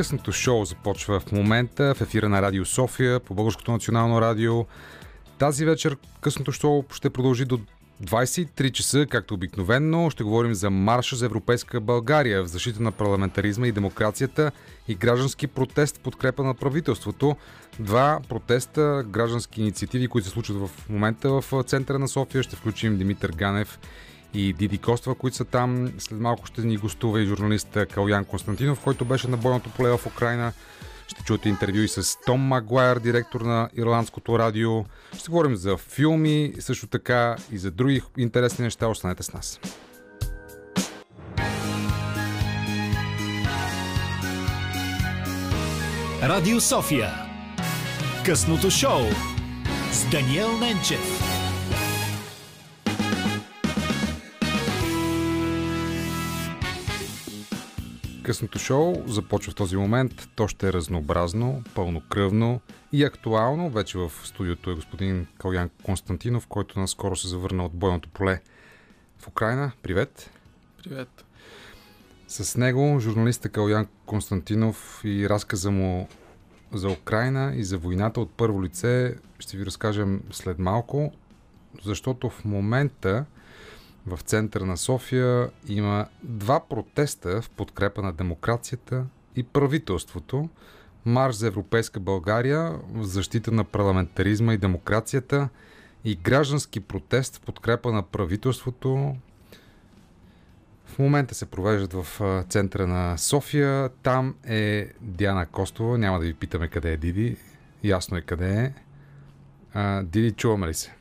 Късното шоу започва в момента в ефира на Радио София по Българското национално радио. Тази вечер късното шоу ще продължи до 23 часа, както обикновенно. Ще говорим за марша за Европейска България в защита на парламентаризма и демокрацията и граждански протест в подкрепа на правителството. Два протеста, граждански инициативи, които се случват в момента в центъра на София. Ще включим Димитър Ганев и Диди Костова, които са там. След малко ще ни гостува и журналист Калян Константинов, който беше на бойното поле в Украина. Ще чуете интервю и с Том Магуайер, директор на Ирландското радио. Ще говорим за филми, също така и за други интересни неща. Останете с нас. Радио София. Късното шоу с Даниел Ненчев. Късното шоу започва в този момент. То ще е разнообразно, пълнокръвно и актуално. Вече в студиото е господин Калян Константинов, който наскоро се завърна от бойното поле в Украина. Привет! Привет! С него журналиста Калян Константинов и разказа му за Украина и за войната от първо лице ще ви разкажем след малко, защото в момента в центъра на София има два протеста в подкрепа на демокрацията и правителството. Марш за Европейска България в защита на парламентаризма и демокрацията и граждански протест в подкрепа на правителството. В момента се провеждат в центъра на София. Там е Диана Костова. Няма да ви питаме къде е Диди. Ясно е къде е. Диди, чуваме ли се?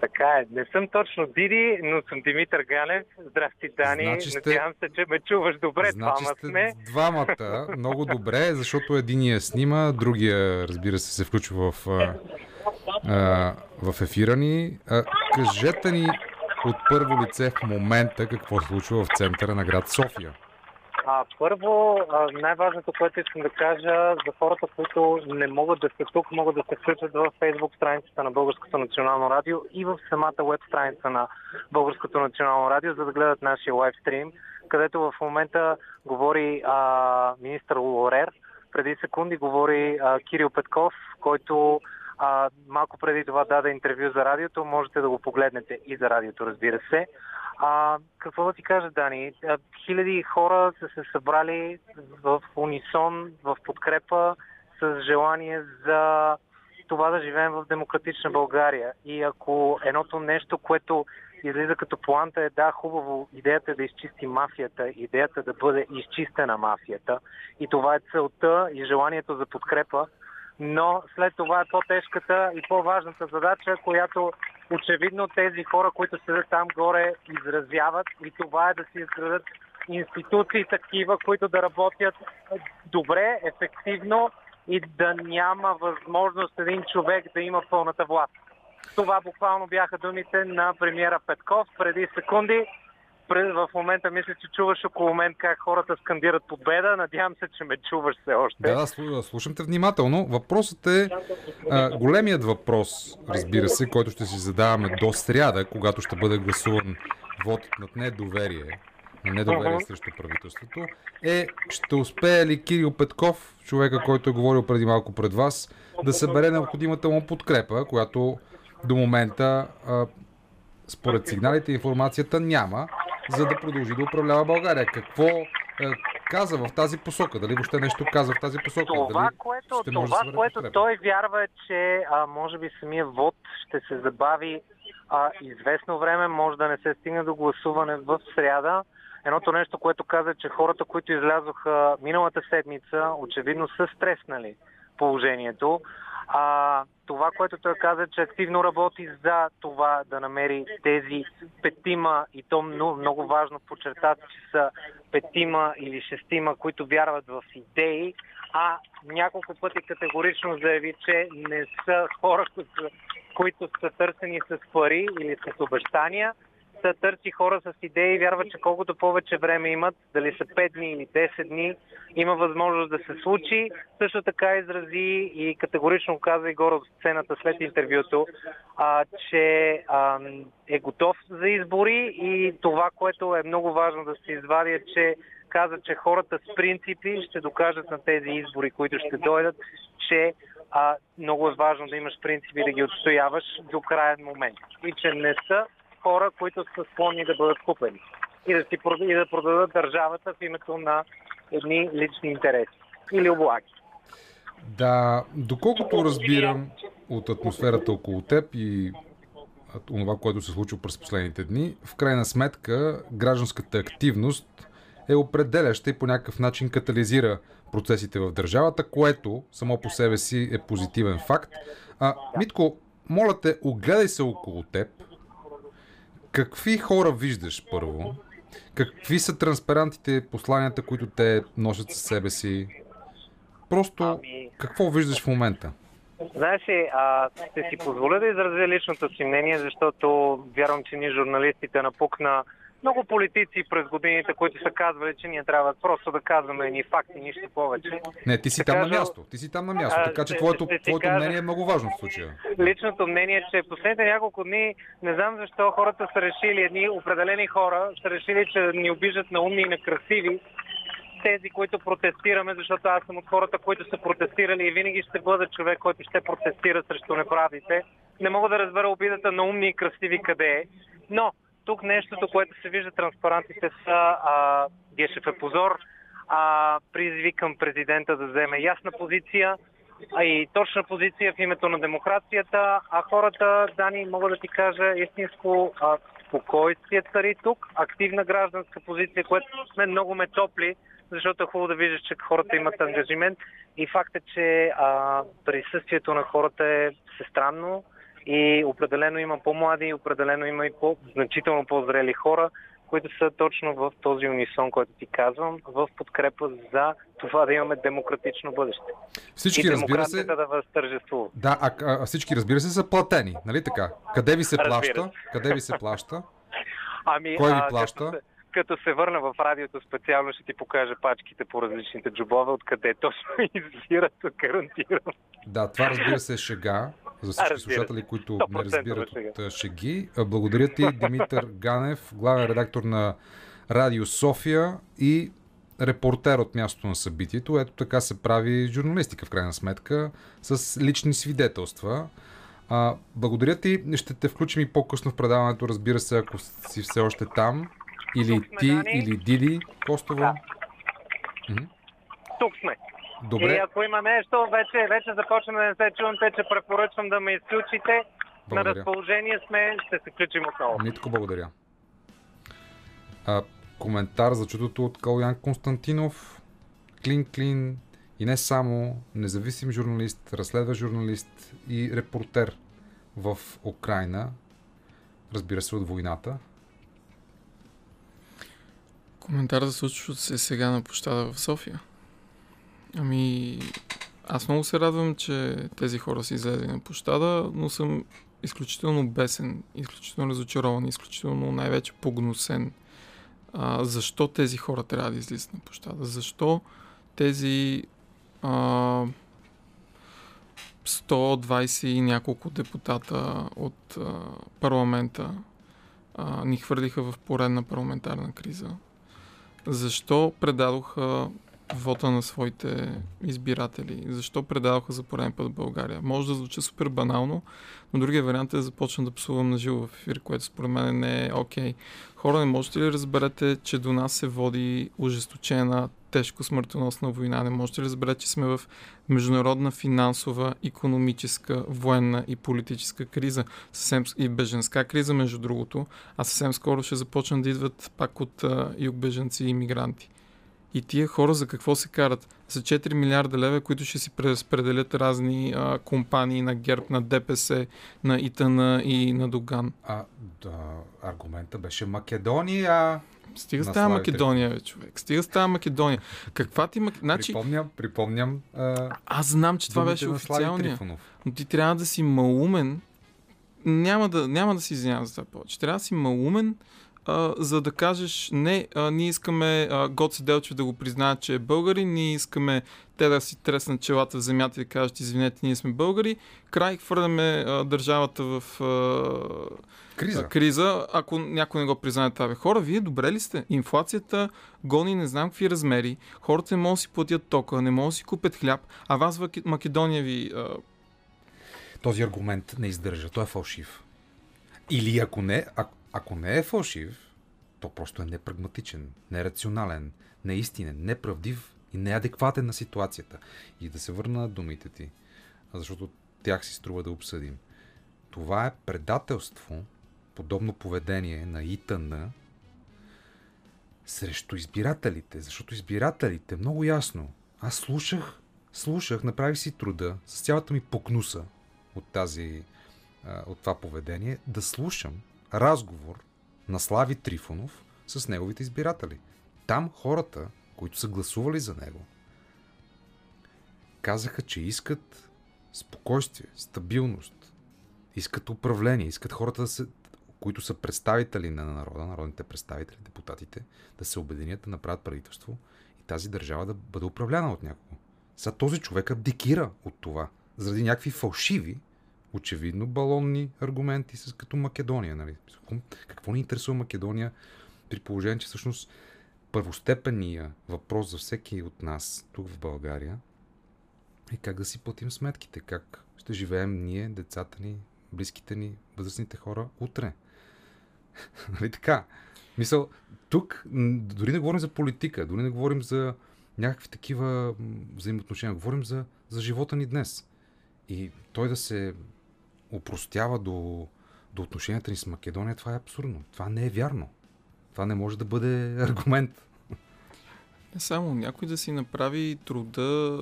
Така е. Не съм точно Диди, но съм Димитър Ганев. Здрасти, Дани. Значи сте- Надявам се, че ме чуваш добре. Значи Двама сте сме. двамата много добре, защото единия снима, другия, разбира се, се включва в, а, в ефира ни. А, кажете ни от първо лице в момента какво се случва в центъра на град София. А, първо, най-важното, което искам да кажа за хората, които не могат да са тук, могат да се включат в фейсбук страницата на Българското национално радио и в самата веб страница на Българското национално радио, за да гледат нашия лайвстрим, където в момента говори а, министър Лорер. Преди секунди говори а, Кирил Петков, който а, малко преди това даде интервю за радиото. Можете да го погледнете и за радиото, разбира се. А, какво да ти кажа, Дани? Хиляди хора са се събрали в унисон, в подкрепа, с желание за това да живеем в демократична България. И ако едното нещо, което излиза като планта е да, хубаво, идеята е да изчисти мафията, идеята да бъде изчистена мафията. И това е целта и желанието за подкрепа. Но след това е по-тежката и по-важната задача, която очевидно тези хора, които седят там горе, изразяват. И това е да се изградат институции такива, които да работят добре, ефективно и да няма възможност един човек да има пълната власт. Това буквално бяха думите на премиера Петков преди секунди. В момента мисля, че чуваш около мен как хората скандират победа. Надявам се, че ме чуваш все още. Да, да, слу- слушам те внимателно. Въпросът е а, големият въпрос, разбира се, който ще си задаваме до сряда, когато ще бъде гласуван вотът над недоверие, на недоверие Мгм. срещу правителството, е ще успее ли Кирил Петков, човека, който е говорил преди малко пред вас, да събере необходимата му подкрепа, която до момента, а, според сигналите и информацията, няма, за да продължи да управлява България. Какво е, каза в тази посока? Дали въобще нещо каза в тази посока? Това, Дали което, да това, събере което той вярва е, че а, може би самия вод ще се забави а, известно време, може да не се стигне до гласуване в сряда. Едното нещо, което каза, че хората, които излязоха миналата седмица, очевидно са стреснали положението. А, това, което той каза, че активно работи за това да намери тези петима, и то много, важно подчерта, че са петима или шестима, които вярват в идеи, а няколко пъти категорично заяви, че не са хора, които са търсени с пари или с обещания. Търси хора с идеи и вярва, че колкото повече време имат, дали са 5 дни или 10 дни, има възможност да се случи. Също така изрази и категорично каза и горе в сцената след интервюто, а, че а, е готов за избори и това, което е много важно да се извади е, че каза, че хората с принципи ще докажат на тези избори, които ще дойдат, че а, много е важно да имаш принципи да ги отстояваш до крайен момент. И че не са хора, които са склонни да бъдат купени и да, си, и да продадат държавата в името на едни лични интереси или облаги. Да, доколкото разбирам от атмосферата около теб и това, което се случва през последните дни, в крайна сметка гражданската активност е определяща и по някакъв начин катализира процесите в държавата, което само по себе си е позитивен факт. А, Митко, моля те, огледай се около теб. Какви хора виждаш първо? Какви са транспарантите, посланията, които те носят със себе си? Просто ами... какво виждаш в момента? Знаеш ли, а, ще си позволя да изразя личното си мнение, защото вярвам, че ние журналистите напукна много политици през годините, които са казвали, че ние трябва просто да казваме ни факти, нищо повече. Не, ти си там кажа, на място. Ти си там на място. Така че твоето, твоето кажа, мнение е много важно в случая. Личното мнение е, че последните няколко дни не знам защо хората са решили, едни определени хора са решили, че ни обижат на умни и на красиви, тези, които протестираме, защото аз съм от хората, които са протестирали и винаги ще бъда човек, който ще протестира срещу неправдите. Не мога да разбера обидата на умни и красиви къде е. Но тук нещото, което се вижда, транспарантите са а, Гешев е позор, а, призиви към президента да вземе ясна позиция а и точна позиция в името на демокрацията, а хората, Дани, мога да ти кажа, истинско а, спокойствие цари тук, активна гражданска позиция, което сме много ме топли, защото е хубаво да виждаш, че хората имат ангажимент. И факта, че а, присъствието на хората е всестранно, и определено има по-млади, определено има и по- значително по-зрели хора, които са точно в този унисон, който ти казвам, в подкрепа за това да имаме демократично бъдеще. Всички, и разбира се, да възтържествува. Да, а, а, всички, разбира се, са платени, нали така? Къде ви се плаща? Къде ви се плаща? Ами, Кой ви плаща? Като, като се върна в радиото, специално ще ти покажа пачките по различните джобове, откъде точно избират, гарантирам. Да, това разбира се е шега за всички слушатели, които не разбират от шеги. Благодаря ти, Димитър Ганев, главен редактор на Радио София и репортер от мястото на събитието. Ето така се прави журналистика в крайна сметка, с лични свидетелства. А, благодаря ти. Ще те включим и по-късно в предаването, разбира се, ако си все още там. Или ти, или Диди Костова. Да. Тук сме. Добре. И ако има нещо, вече, вече започваме да не се чувам, те, че препоръчвам да ме изключите. Благодаря. На разположение сме, ще се включим отново. Митко, благодаря. А, коментар за чудото от Калян Константинов. Клин Клин и не само независим журналист, разследващ журналист и репортер в Украина, разбира се от войната. Коментар за случващото се сега на площада в София. Ами, аз много се радвам, че тези хора са излезли на площада, но съм изключително бесен, изключително разочарован, изключително най-вече погносен. А, защо тези хора трябва да излизат на площада? Защо тези а, 120 и няколко депутата от а, парламента а, ни хвърлиха в поредна парламентарна криза? Защо предадоха вота на своите избиратели. Защо предаваха за пореден път България? Може да звучи супер банално, но другия вариант е да започна да псувам на живо в ефир, което според мен не е окей. Okay. Хора, не можете ли разберете, че до нас се води ужесточена, тежко смъртоносна война? Не можете ли разберете, че сме в международна финансова, економическа, военна и политическа криза съвсем, и беженска криза, между другото, а съвсем скоро ще започнат да идват пак от юг беженци и иммигранти. И тия хора за какво се карат? За 4 милиарда лева, които ще си преразпределят разни а, компании на ГЕРБ, на ДПС, на ИТН и на Доган. А, да, аргумента беше Македония. Стига с тази Македония, бе, човек. Стига с тази Македония. Каква ти Мак... значи... Припомням, припомням а... Аз знам, че това беше официалния. Но ти трябва да си малумен няма да, няма да си извинявам за това повече. Трябва да си малумен, а, за да кажеш не, а, ние искаме а, Гоци Делчев да го признаят, че е българи, ние искаме те да си треснат челата в земята и да кажат извинете, ние сме българи. Край, хвърляме а, държавата в а, Криза. а, криза, ако някой не го признае това. Хора, вие добре ли сте? Инфлацията гони не знам какви размери. Хората не могат да си платят тока, не могат да си купят хляб, а вас в Македония ви а, Този аргумент не издържа. Той е фалшив. Или ако не, а, ако не е фалшив, то просто е непрагматичен, нерационален, неистинен, неправдив и неадекватен на ситуацията. И да се върна на думите ти, защото тях си струва да обсъдим. Това е предателство, подобно поведение на ИТН срещу избирателите, защото избирателите много ясно. Аз слушах, слушах, направих си труда с цялата ми покнуса от тази, от това поведение, да слушам разговор на Слави Трифонов с неговите избиратели. Там хората, които са гласували за него, казаха, че искат спокойствие, стабилност, искат управление, искат хората, да се, които са представители на народа, народните представители, депутатите, да се обединят, да направят правителство и тази държава да бъде управляна от някого. Сега този човек абдикира от това, заради някакви фалшиви, очевидно балонни аргументи с като Македония. Нали? Какво ни интересува Македония при положение, че всъщност първостепенния въпрос за всеки от нас тук в България е как да си платим сметките, как ще живеем ние, децата ни, близките ни, възрастните хора утре. нали така? Мисъл, тук дори не говорим за политика, дори не говорим за някакви такива взаимоотношения, говорим за, за живота ни днес. И той да се упростява до, до отношенията ни с Македония, това е абсурдно. Това не е вярно. Това не може да бъде аргумент. Не само някой да си направи труда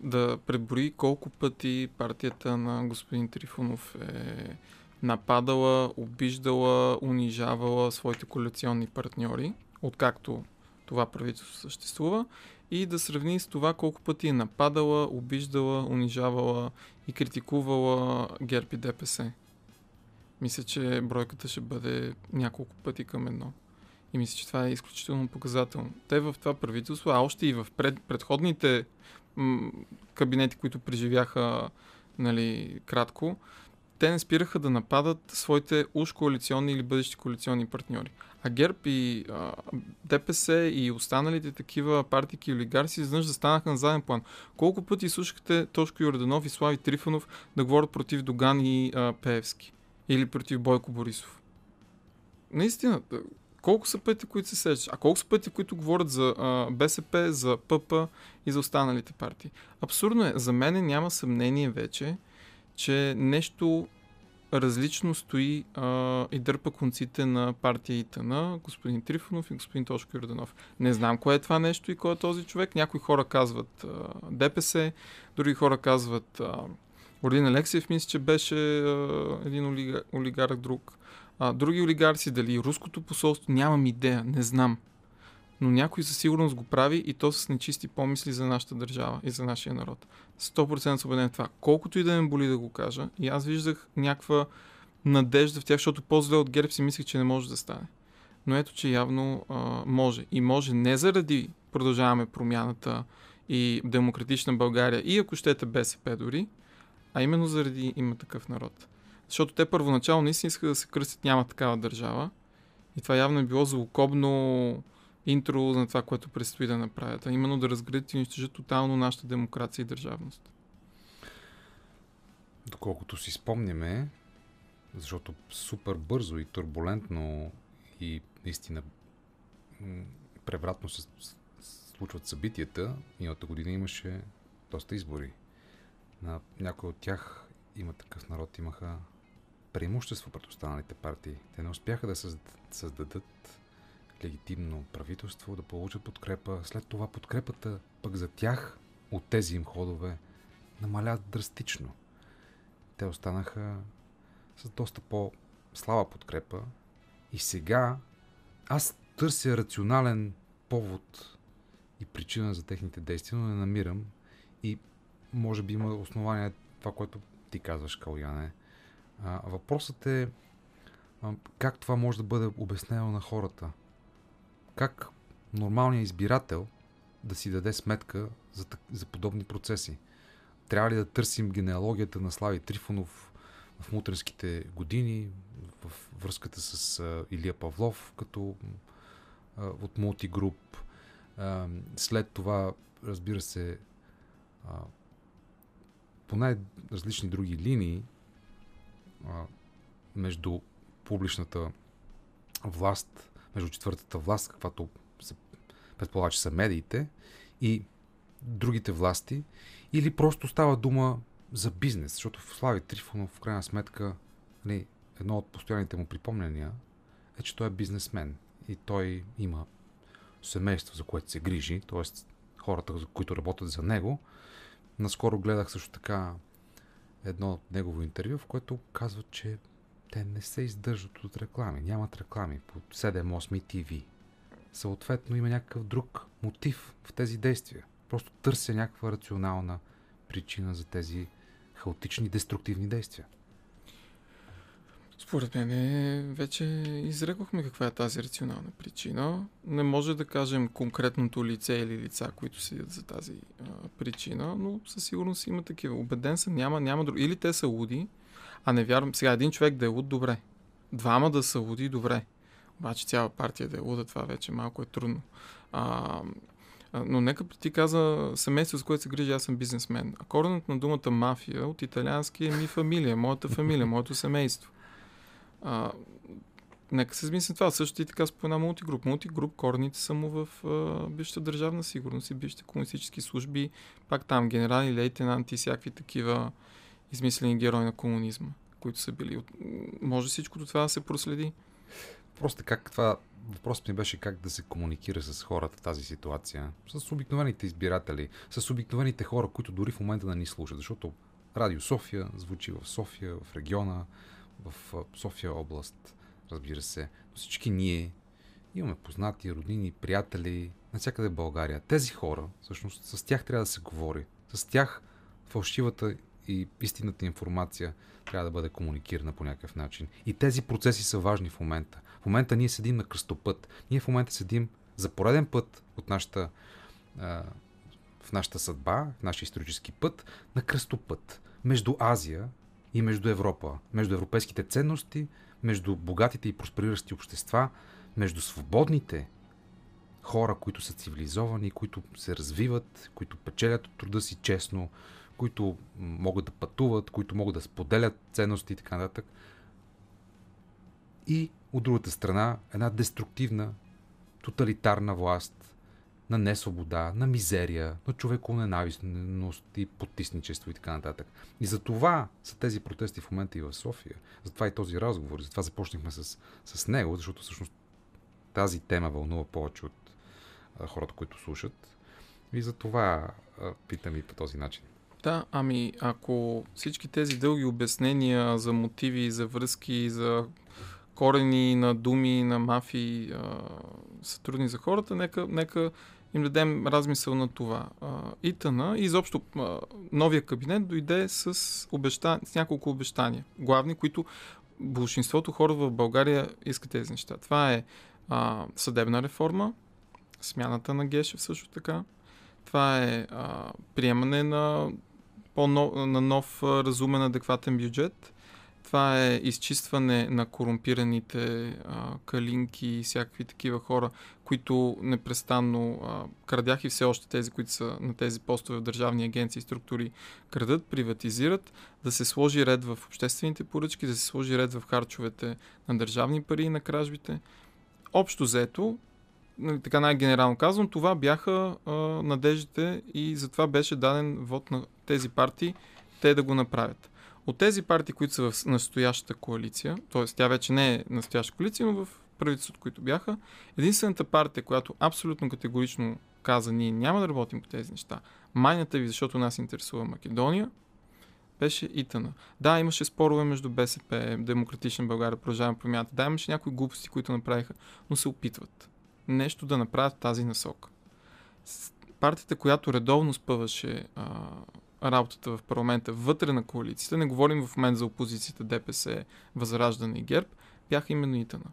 да преброи колко пъти партията на господин Трифонов е нападала, обиждала, унижавала своите коалиционни партньори, откакто това правителство съществува, и да сравни с това колко пъти е нападала, обиждала, унижавала и критикувала ГЕРБ и ДПС. Мисля, че бройката ще бъде няколко пъти към едно. И мисля, че това е изключително показателно. Те в това правителство, а още и в пред, предходните м- кабинети, които преживяха нали, кратко, те не спираха да нападат своите уж коалиционни или бъдещи коалиционни партньори. А ГЕРБ и а, ДПС и останалите такива партии и олигарси изведнъж застанаха на заден план. Колко пъти слушахте Тошко Йорданов и Слави Трифонов да говорят против Доган и а, Пеевски? Или против Бойко Борисов? Наистина, колко са пъти, които се сещаш? А колко са пъти, които говорят за а, БСП, за ПП и за останалите партии? Абсурдно е. За мен няма съмнение вече, че нещо различно стои а, и дърпа конците на партия ИТН, господин Трифонов и господин Тошко Йорданов. Не знам кое е това нещо и кой е този човек. Някои хора казват а, ДПС, други хора казват а, Ордин Алексиев, мисля, че беше а, един олига, олигарх друг. А, други олигарси, дали руското посолство, нямам идея, не знам. Но някой със сигурност го прави и то с нечисти помисли за нашата държава и за нашия народ. 100% съм убеден в това. Колкото и да ме боли да го кажа, и аз виждах някаква надежда в тях, защото по-зле от ГЕРБ си мислех, че не може да стане. Но ето, че явно а, може. И може не заради продължаваме промяната и демократична България, и ако щете БСП дори, а именно заради има такъв народ. Защото те първоначално наистина искаха да се кръстят няма такава държава. И това явно е било злокобно интро на това, което предстои да направят. А именно да разградят и унищожат тотално нашата демокрация и държавност. Доколкото си спомняме, защото супер бързо и турбулентно и наистина превратно се случват събитията, миналата година имаше доста избори. На някои от тях има такъв народ, имаха преимущество пред останалите партии. Те не успяха да създадат легитимно правителство, да получат подкрепа. След това подкрепата пък за тях от тези им ходове намаля драстично. Те останаха с доста по-слаба подкрепа и сега аз търся рационален повод и причина за техните действия, но не намирам и може би има основание това, което ти казваш, Каляне. Въпросът е как това може да бъде обяснено на хората. Как нормалният избирател да си даде сметка за, за подобни процеси. Трябва ли да търсим генеалогията на Слави Трифонов в мутренските години, в връзката с а, Илия Павлов, като а, от мултигруп. А, след това, разбира се, а, по най-различни други линии а, между публичната власт, между четвъртата власт, каквато се предполага, че са медиите, и другите власти, или просто става дума за бизнес, защото Слави Трифонов в крайна сметка нали, едно от постоянните му припомнения е, че той е бизнесмен и той има семейство, за което се грижи, т.е. хората, които работят за него. Наскоро гледах също така едно негово интервю, в което казва, че те не се издържат от реклами, нямат реклами по 7-8 TV. Съответно има някакъв друг мотив в тези действия. Просто търся някаква рационална причина за тези хаотични, деструктивни действия. Според мен вече изрекохме каква е тази рационална причина. Не може да кажем конкретното лице или лица, които седят за тази а, причина, но със сигурност има такива. Обеден съм, няма, няма друг. Или те са луди, а не вярвам. Сега един човек да е луд, добре. Двама да са луди, добре. Обаче цяла партия да е луда, това вече малко е трудно. А, но нека ти каза семейство, с което се грижи, аз съм бизнесмен. А на думата мафия от италиански е ми фамилия, моята фамилия, моето семейство. А, нека се измисли това. Също и така спомена мултигруп. Мултигруп, корените са му в а, бившата държавна сигурност и бившите комунистически служби. Пак там генерали, лейтенанти, всякакви такива измислени герои на комунизма, които са били. Може всичкото това да се проследи. Просто как това Въпросът ми беше как да се комуникира с хората в тази ситуация, с обикновените избиратели, с обикновените хора, които дори в момента да ни слушат, защото Радио София звучи в София, в региона, в София област, разбира се. Но всички ние имаме познати, роднини, приятели, навсякъде в България. Тези хора, всъщност, с тях трябва да се говори. С тях фалшивата и истинната информация трябва да бъде комуникирана по някакъв начин. И тези процеси са важни в момента. В момента ние седим на кръстопът. Ние в момента седим за пореден път от нашата, в нашата съдба, в нашия исторически път, на кръстопът. Между Азия и между Европа. Между европейските ценности, между богатите и проспериращи общества, между свободните хора, които са цивилизовани, които се развиват, които печелят от труда си честно, които могат да пътуват, които могат да споделят ценности и така нататък. И от другата страна една деструктивна, тоталитарна власт на несвобода, на мизерия, на човеконенавистност и потисничество и така нататък. И за това са тези протести в момента и в София. Затова и този разговор. Затова започнахме с, с него, защото всъщност тази тема вълнува повече от а, хората, които слушат. И за това а, питам и по този начин. Да, ами ако всички тези дълги обяснения за мотиви, за връзки, за корени на думи, на мафии са трудни за хората, нека, нека им дадем размисъл на това. Итана и изобщо новия кабинет дойде с, обеща, с няколко обещания, главни, които большинството хора в България искат тези неща. Това е а, съдебна реформа, смяната на Гешев също така. Това е а, приемане на, по-нов, на нов разумен адекватен бюджет. Това е изчистване на корумпираните а, калинки и всякакви такива хора, които непрестанно а, крадях и все още тези, които са на тези постове в държавни агенции и структури, крадат, приватизират, да се сложи ред в обществените поръчки, да се сложи ред в харчовете на държавни пари и на кражбите. Общо взето, така най-генерално казвам, това бяха а, надеждите и затова беше даден вод на тези партии, те да го направят. От тези партии, които са в настоящата коалиция, т.е. тя вече не е настояща коалиция, но в правителството, които бяха, единствената партия, която абсолютно категорично каза, ние няма да работим по тези неща, майната ви, защото нас интересува Македония, беше Итана. Да, имаше спорове между БСП, Демократична България, Продължаваме промяната. Да, имаше някои глупости, които направиха, но се опитват нещо да направят тази насока. Партията, която редовно спъваше а, работата в парламента вътре на коалицията, не говорим в момент за опозицията ДПС, Възраждане и ГЕРБ, бяха именно Итана.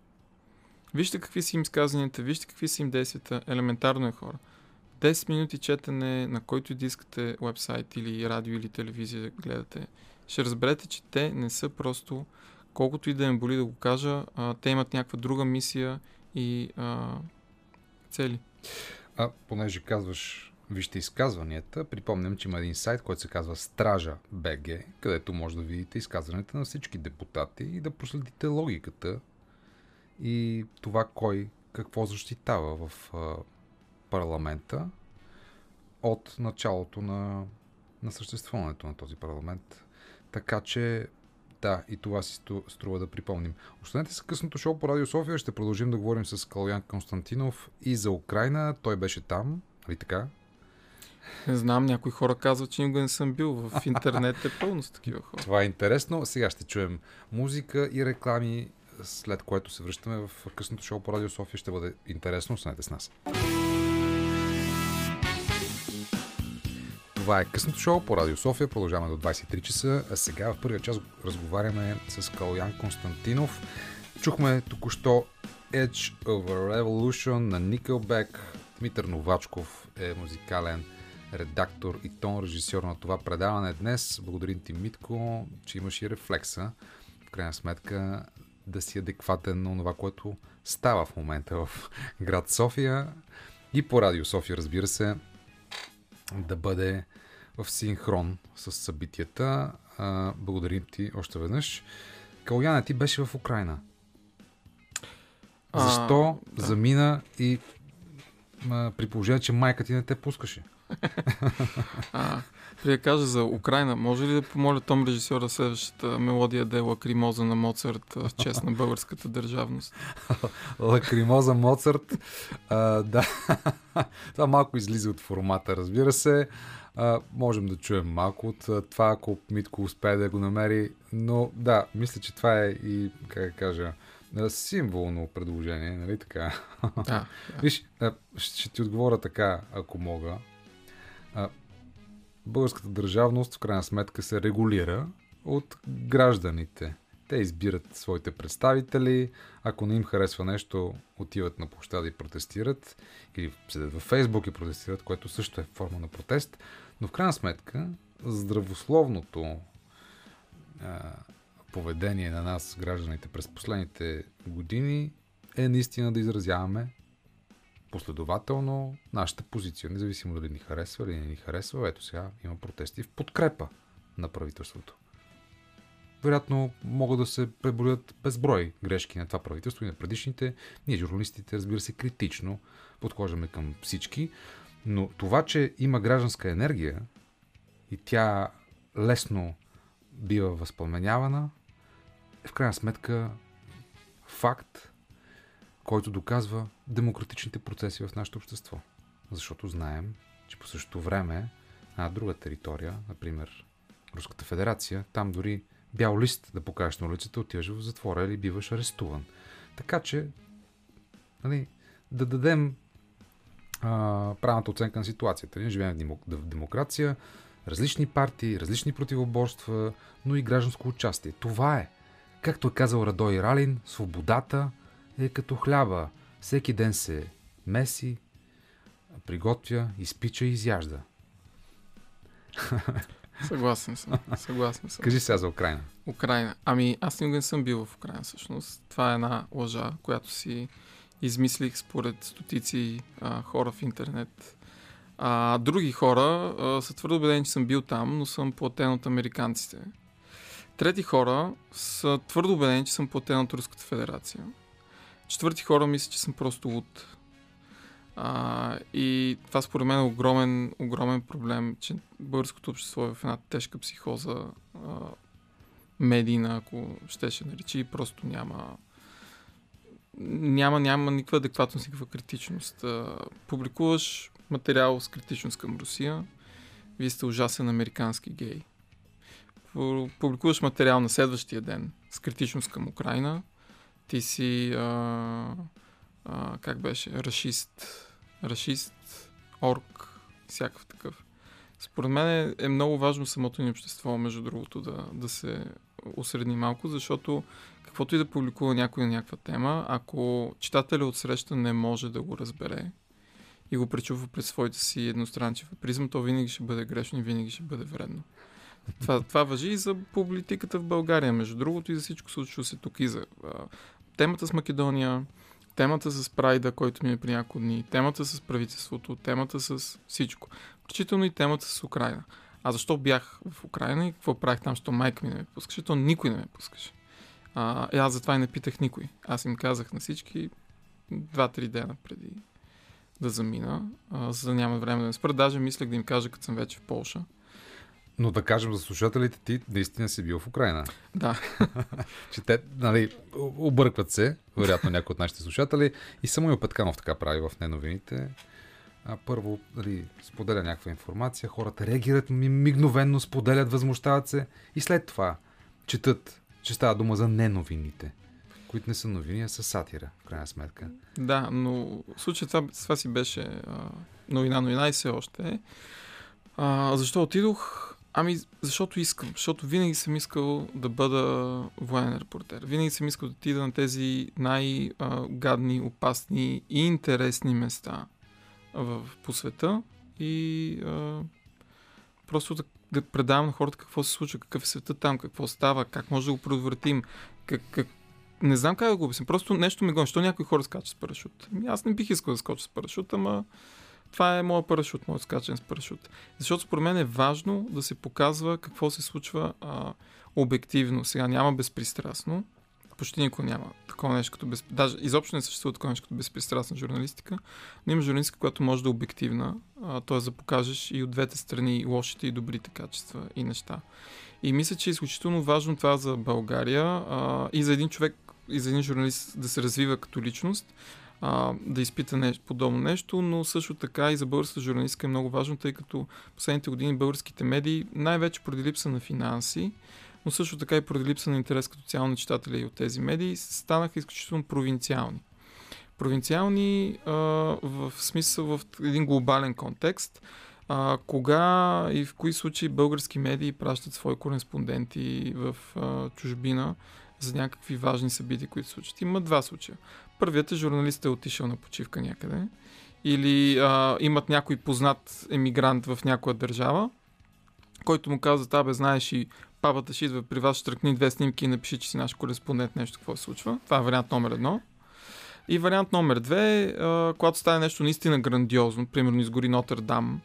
Вижте какви са им сказанията, вижте какви са им действията. Елементарно е хора. 10 минути четене на който и да искате вебсайт или радио или телевизия да гледате, ще разберете, че те не са просто, колкото и да им боли да го кажа, а, те имат някаква друга мисия и а, цели. А, понеже казваш, вижте изказванията, припомням, че има един сайт, който се казва Стража БГ, където може да видите изказванията на всички депутати и да проследите логиката и това кой какво защитава в парламента от началото на, на съществуването на този парламент. Така че, да, и това си струва да припомним. Останете с късното шоу по Радио София. Ще продължим да говорим с Калян Константинов и за Украина. Той беше там, нали така? Не знам, някои хора казват, че никога не съм бил. В интернет е пълно с такива хора. Това е интересно. Сега ще чуем музика и реклами, след което се връщаме в късното шоу по Радио София. Ще бъде интересно. Останете с нас. Това е късното шоу по Радио София. Продължаваме до 23 часа. А сега в първия час разговаряме с Калян Константинов. Чухме току-що Edge a Revolution на Nickelback. Дмитър Новачков е музикален редактор и тон режисьор на това предаване днес. Благодарим ти, Митко, че имаш и рефлекса, в крайна сметка, да си адекватен на това, което става в момента в град София и по Радио София, разбира се, да бъде в синхрон с събитията. А, благодарим ти още веднъж. Каляна, ти беше в Украина. Защо а, да. замина и а, при положение, че майка ти не те пускаше? А, при да кажа за Украина, може ли да помоля Том режисьора следващата мелодия да е Лакримоза на Моцарт в чест на българската държавност? Лакримоза Моцарт, а, да. това малко излиза от формата, разбира се. А, можем да чуем малко от това, ако Митко успее да го намери. Но да, мисля, че това е и, как да кажа, символно предложение, нали така? Да, да. Виж, ще ти отговоря така, ако мога. Българската държавност в крайна сметка се регулира от гражданите. Те избират своите представители. Ако не им харесва нещо, отиват на площада и протестират. Или седят във Фейсбук и протестират, което също е форма на протест. Но в крайна сметка, здравословното а, поведение на нас, гражданите, през последните години е наистина да изразяваме последователно нашата позиция, независимо дали ни харесва или не ни харесва. Ето сега има протести в подкрепа на правителството. Вероятно могат да се преброят безброй грешки на това правителство и на предишните. Ние, журналистите, разбира се, критично подхождаме към всички, но това, че има гражданска енергия и тя лесно бива възпламенявана, е в крайна сметка факт, който доказва демократичните процеси в нашето общество. Защото знаем, че по същото време на друга територия, например Руската федерация, там дори бял лист да покажеш на улицата, отиваш в затвора или биваш арестуван. Така че, нали, да дадем а, правилната оценка на ситуацията. Ние живеем в демокрация, различни партии, различни противоборства, но и гражданско участие. Това е. Както е казал Радой Ралин, свободата е като хляба. Всеки ден се меси, приготвя, изпича и изяжда. Съгласен съм. Съгласен съм. Кажи сега за Украина. Украина. Ами, аз никога не съм бил в Украина, всъщност. Това е една лъжа, която си измислих според стотици а, хора в интернет. А, други хора а, са твърдо убедени, че съм бил там, но съм платен от американците. Трети хора са твърдо убедени, че съм платен от Руската федерация. Четвърти хора мисля, че съм просто луд. А, и това според мен е огромен, огромен проблем, че българското общество е в една тежка психоза, а, медийна, ако щеше наречи, и просто няма няма, няма никаква адекватност, никаква критичност. А, публикуваш материал с критичност към Русия, вие сте ужасен американски гей. Публикуваш материал на следващия ден с критичност към Украина, ти си а, а, как беше, рашист, рашист, орк, всякакъв такъв. Според мен е много важно самото ни общество, между другото, да, да се осредни малко, защото каквото и да публикува някой на някаква тема, ако читателя от среща не може да го разбере и го пречува през своите си едностранчива призма, то винаги ще бъде грешно и винаги ще бъде вредно. Това, това въжи и за политиката в България, между другото, и за всичко случва се тук. И за а, темата с Македония, темата с Прайда, който ми е при няколко дни, темата с правителството, темата с всичко. Включително и темата с Украина. А защо бях в Украина и какво правих там, защото майка ми не ме пускаше, то никой не ме пускаше. А, и аз затова и не питах никой. Аз им казах на всички два-три дена преди да замина, а, за да няма време да ме спра. Даже мислех да им кажа, като съм вече в Полша. Но да кажем за слушателите, ти наистина си бил в Украина. Да. че те, нали, объркват се, вероятно някои от нашите слушатели. И Самуил Петканов така прави в неновините. А, първо, нали, споделя някаква информация, хората реагират мигновенно, споделят, възмущават се и след това четат, че става дума за неновините които не са новини, а са сатира, в крайна сметка. Да, но в случай това, това си беше а, новина, новина и все още. А, защо отидох? Ами, защото искам. Защото винаги съм искал да бъда военен репортер. Винаги съм искал да отида на тези най-гадни, опасни и интересни места в, по света и а, просто да, да предавам на хората какво се случва, какъв е света там, какво става, как може да го предотвратим, как, как, не знам как да го обясня. Просто нещо ми гони. Що някои хора скачат с парашут? Ами аз не бих искал да скоча с парашут, ама това е моят парашут, моят скачен с парашут. Защото според мен е важно да се показва какво се случва а, обективно. Сега няма безпристрастно. Почти никой няма такова нещо като без... Даже изобщо не съществува такова нещо като безпристрастна журналистика. Но има журналистика, която може да е обективна. т.е. да покажеш и от двете страни лошите и добрите качества и неща. И мисля, че е изключително важно това за България а, и за един човек, и за един журналист да се развива като личност, а, да изпита нещо, подобно нещо, но също така и за българската журналистика е много важно, тъй като последните години българските медии, най-вече поради липса на финанси, но също така и поради липса на интерес като цяло на читатели от тези медии, станаха изключително провинциални. Провинциални а, в смисъл в един глобален контекст, а, кога и в кои случаи български медии пращат свои кореспонденти в а, чужбина за някакви важни събития, които се случат. Има два случая. Първият е журналистът е отишъл на почивка някъде или а, имат някой познат емигрант в някоя държава, който му казва, абе, знаеш и папата ще идва при вас, ще тръкни две снимки и напиши, че си наш кореспондент, нещо какво се случва. Това е вариант номер едно. И вариант номер две, а, когато стане нещо наистина грандиозно, примерно изгори Нотър Дам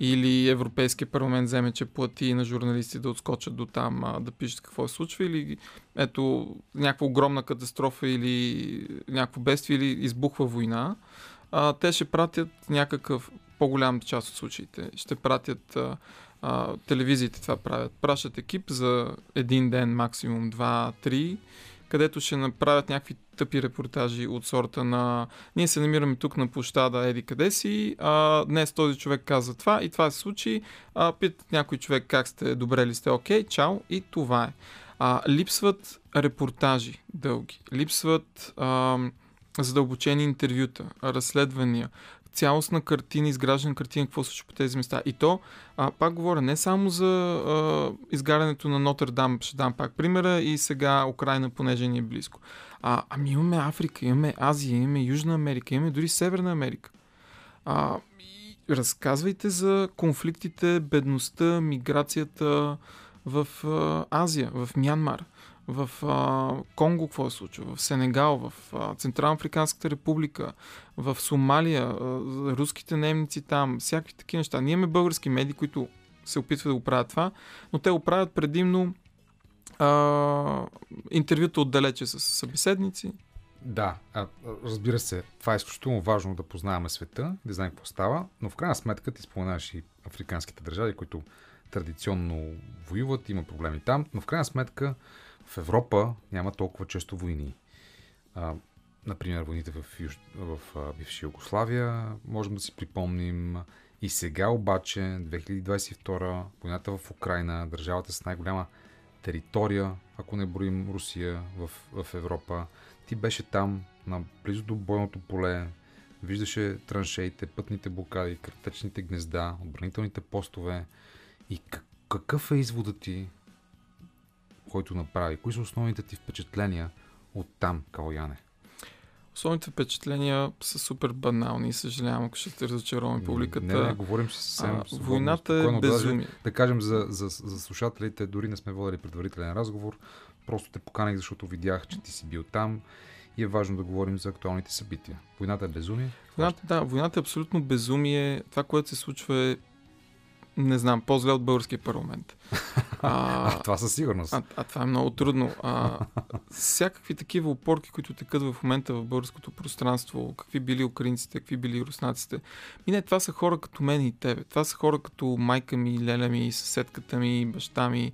или Европейския парламент вземе, че плати на журналисти да отскочат до там а, да пишат какво се случва, или ето някаква огромна катастрофа или някакво бедствие или избухва война, а, те ще пратят някакъв по-голям част от случаите. Ще пратят а, а, телевизиите това правят. Пращат екип за един ден, максимум два, три, където ще направят някакви тъпи репортажи от сорта на ние се намираме тук на площада Еди къде си, а, днес този човек каза това и това се случи, а, питат някой човек как сте, добре ли сте, окей, чао и това е. А, липсват репортажи дълги, липсват а, задълбочени интервюта, разследвания, цялостна картина, изграждана картина, какво случва по тези места. И то, а, пак говоря, не само за а, изгарянето на Нотър Дам, ще дам пак примера, и сега Украина, понеже ни е близко. А, ами имаме Африка, имаме Азия, имаме Южна Америка, имаме дори Северна Америка. А, и разказвайте за конфликтите, бедността, миграцията в а, Азия, в Мянмар в а, Конго какво се случва, в Сенегал, в а, Централно Африканската република, в Сомалия, а, руските немници там, всякакви такива неща. Ние имаме български медии, които се опитват да го правят това, но те го правят предимно а, интервюта отдалече с събеседници. Да, а, разбира се, това е изключително важно да познаваме света, да знаем какво става, но в крайна сметка ти споменаваш и африканските държави, които традиционно воюват, има проблеми там, но в крайна сметка в Европа няма толкова често войни. А, например, войните в, Юж... в а, бивша Югославия, можем да си припомним. И сега обаче, 2022, войната в Украина, държавата с най-голяма територия, ако не броим Русия в, в Европа. Ти беше там, на близо до бойното поле, виждаше траншеите, пътните блокади, картечните гнезда, отбранителните постове. И какъв е изводът ти, който направи? Кои са основните ти впечатления от там, Калояне? Основните впечатления са супер банални и съжалявам, ако ще сте разочаровани публиката. Не, не, говорим си съвсем а, свободно, Войната е безумие. Даже, да кажем за, за, за слушателите, дори не сме водили предварителен разговор. Просто те поканих, защото видях, че ти си бил там и е важно да говорим за актуалните събития. Войната е безумие? Войната, да, войната е абсолютно безумие. Това, което се случва е не знам, по-зле от българския парламент. А, а това със сигурност. А, а това е много трудно. А, всякакви такива опорки, които текат в момента в българското пространство, какви били украинците, какви били руснаците. И не, това са хора като мен и тебе. Това са хора като майка ми, леля ми, съседката ми, баща ми.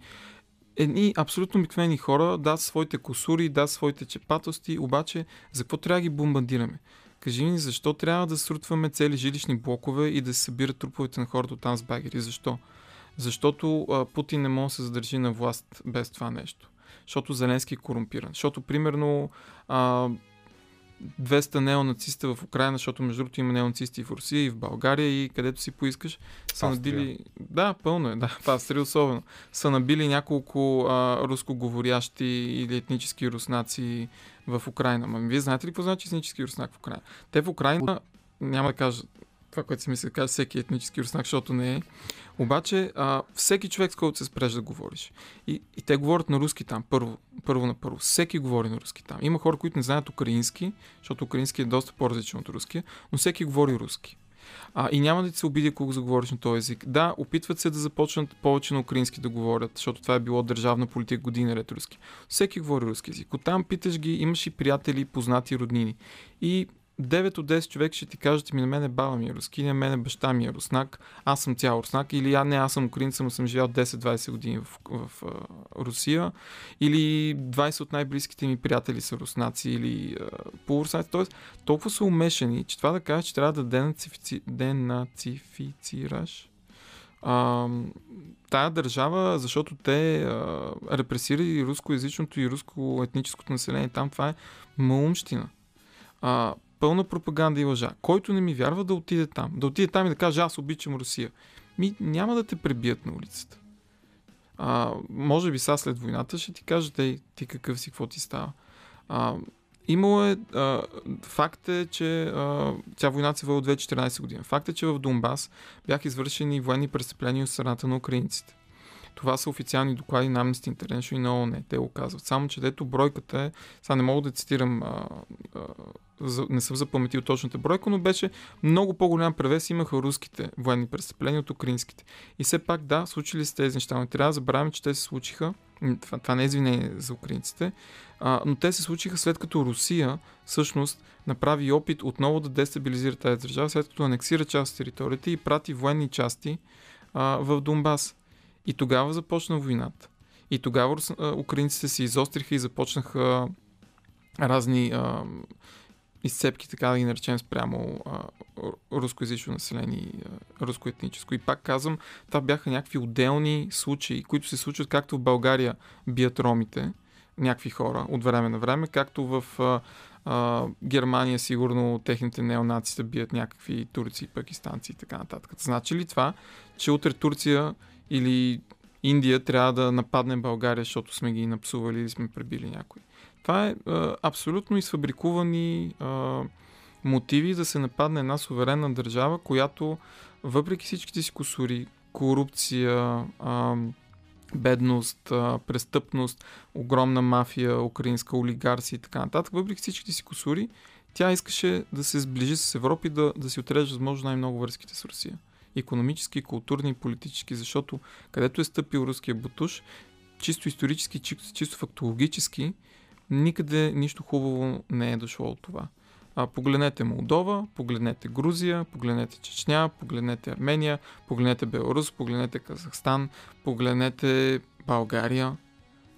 Едни абсолютно обикновени хора, да, своите косури, да, своите чепатости, обаче за какво трябва да ги бомбандираме? Кажи ми, защо трябва да срутваме цели жилищни блокове и да се събират труповете на хората там с багери? Защо? Защото а, Путин не може да се задържи на власт без това нещо. Защото Зеленски е корумпиран. Защото, примерно, а, 200 неонациста в Украина, защото между другото има неонацисти в Русия и в България и където си поискаш, са Австрия. набили... Да, пълно е, да, в Австрия особено. Са набили няколко а, рускоговорящи или етнически руснаци в Украина. Ма вие знаете ли какво значи етнически руснак в Украина? Те в Украина, няма да кажа това, което си мисля да кажа всеки етнически руснак, защото не е. Обаче, а, всеки човек, с който се спреш да говориш. И, и те говорят на руски там, първо, първо на първо. Всеки говори на руски там. Има хора, които не знаят украински, защото украински е доста по-различен от руския, но всеки говори руски. А, и няма да ти се обиди, ако го заговориш на този език. Да, опитват се да започнат повече на украински да говорят, защото това е било държавна политика година ред руски. Всеки говори руски език. Оттам питаш ги, имаш и приятели, познати роднини. И 9 от 10 човек ще ти кажат, ми на мен е баба ми е руски, на мен е баща ми е руснак, аз съм цял руснак, или а не, аз съм украинец, но съм живял 10-20 години в, в, в Русия, или 20 от най-близките ми приятели са руснаци, или полуруснаци. Тоест, толкова са умешани, че това да кажа, че трябва да денацифици... денацифицираш а, тая държава, защото те а, репресирали рускоязичното и руско етническото население там, това е маумщина. А, пълна пропаганда и лъжа. Който не ми вярва да отиде там. Да отиде там и да каже аз обичам Русия. Ми няма да те пребият на улицата. А, може би сега след войната ще ти кажат, ей, ти какъв си, какво ти става. А, имало е, а, факт е, че а, тя войната се води от 2014 година. Факт е, че в Донбас бяха извършени военни престъпления от страната на украинците. Това са официални доклади на Amnesty International и на. Те го казват. Само, че дето бройката е... Сега не мога да цитирам... А, а, за, не съм запаметил точната бройка, но беше много по-голям превес имаха руските военни престъпления от украинските. И все пак, да, случили се тези неща, но трябва да забравяме, че те се случиха. Това, това не е извинение за украинците, а, но те се случиха след като Русия всъщност направи опит отново да дестабилизира тази държава, след като анексира част от територията и прати военни части а, в Донбас. И тогава започна войната. И тогава украинците се изостриха и започнаха разни а, изцепки, така да ги наречем, спрямо рускоязично население, а, рускоетническо. И пак казвам, това бяха някакви отделни случаи, които се случват както в България бият ромите, някакви хора от време на време, както в а, а, Германия сигурно техните неонаци бият някакви турци, пакистанци и така нататък. Значи ли това, че утре Турция или Индия трябва да нападне България, защото сме ги напсували или сме пребили някой. Това е а, абсолютно изфабрикувани а, мотиви да се нападне една суверенна държава, която въпреки всичките си косури, корупция, а, бедност, а, престъпност, огромна мафия, украинска олигарси и така нататък, въпреки всичките си косури, тя искаше да се сближи с Европа и да, да си отрежда възможно най-много връзките с Русия економически, културни и политически, защото където е стъпил руския бутуш, чисто исторически, чисто, фактологически, никъде нищо хубаво не е дошло от това. А, погледнете Молдова, погледнете Грузия, погледнете Чечня, погледнете Армения, погледнете Беларус, погледнете Казахстан, погледнете България.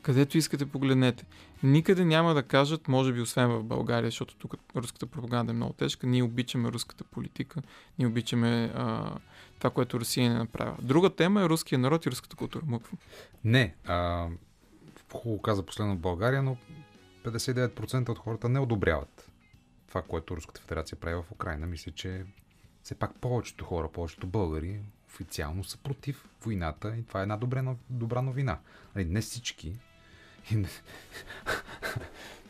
Където искате, погледнете. Никъде няма да кажат, може би освен в България, защото тук руската пропаганда е много тежка, ние обичаме руската политика, ние обичаме а, това, което Русия не направила. Друга тема е руския народ и руската култура. Мъкво. Не, а, хубаво каза последно в България, но 59% от хората не одобряват това, което Руската федерация прави в Украина. Мисля, че все пак повечето хора, повечето българи официално са против войната и това е една добре, добра новина. Нали, не всички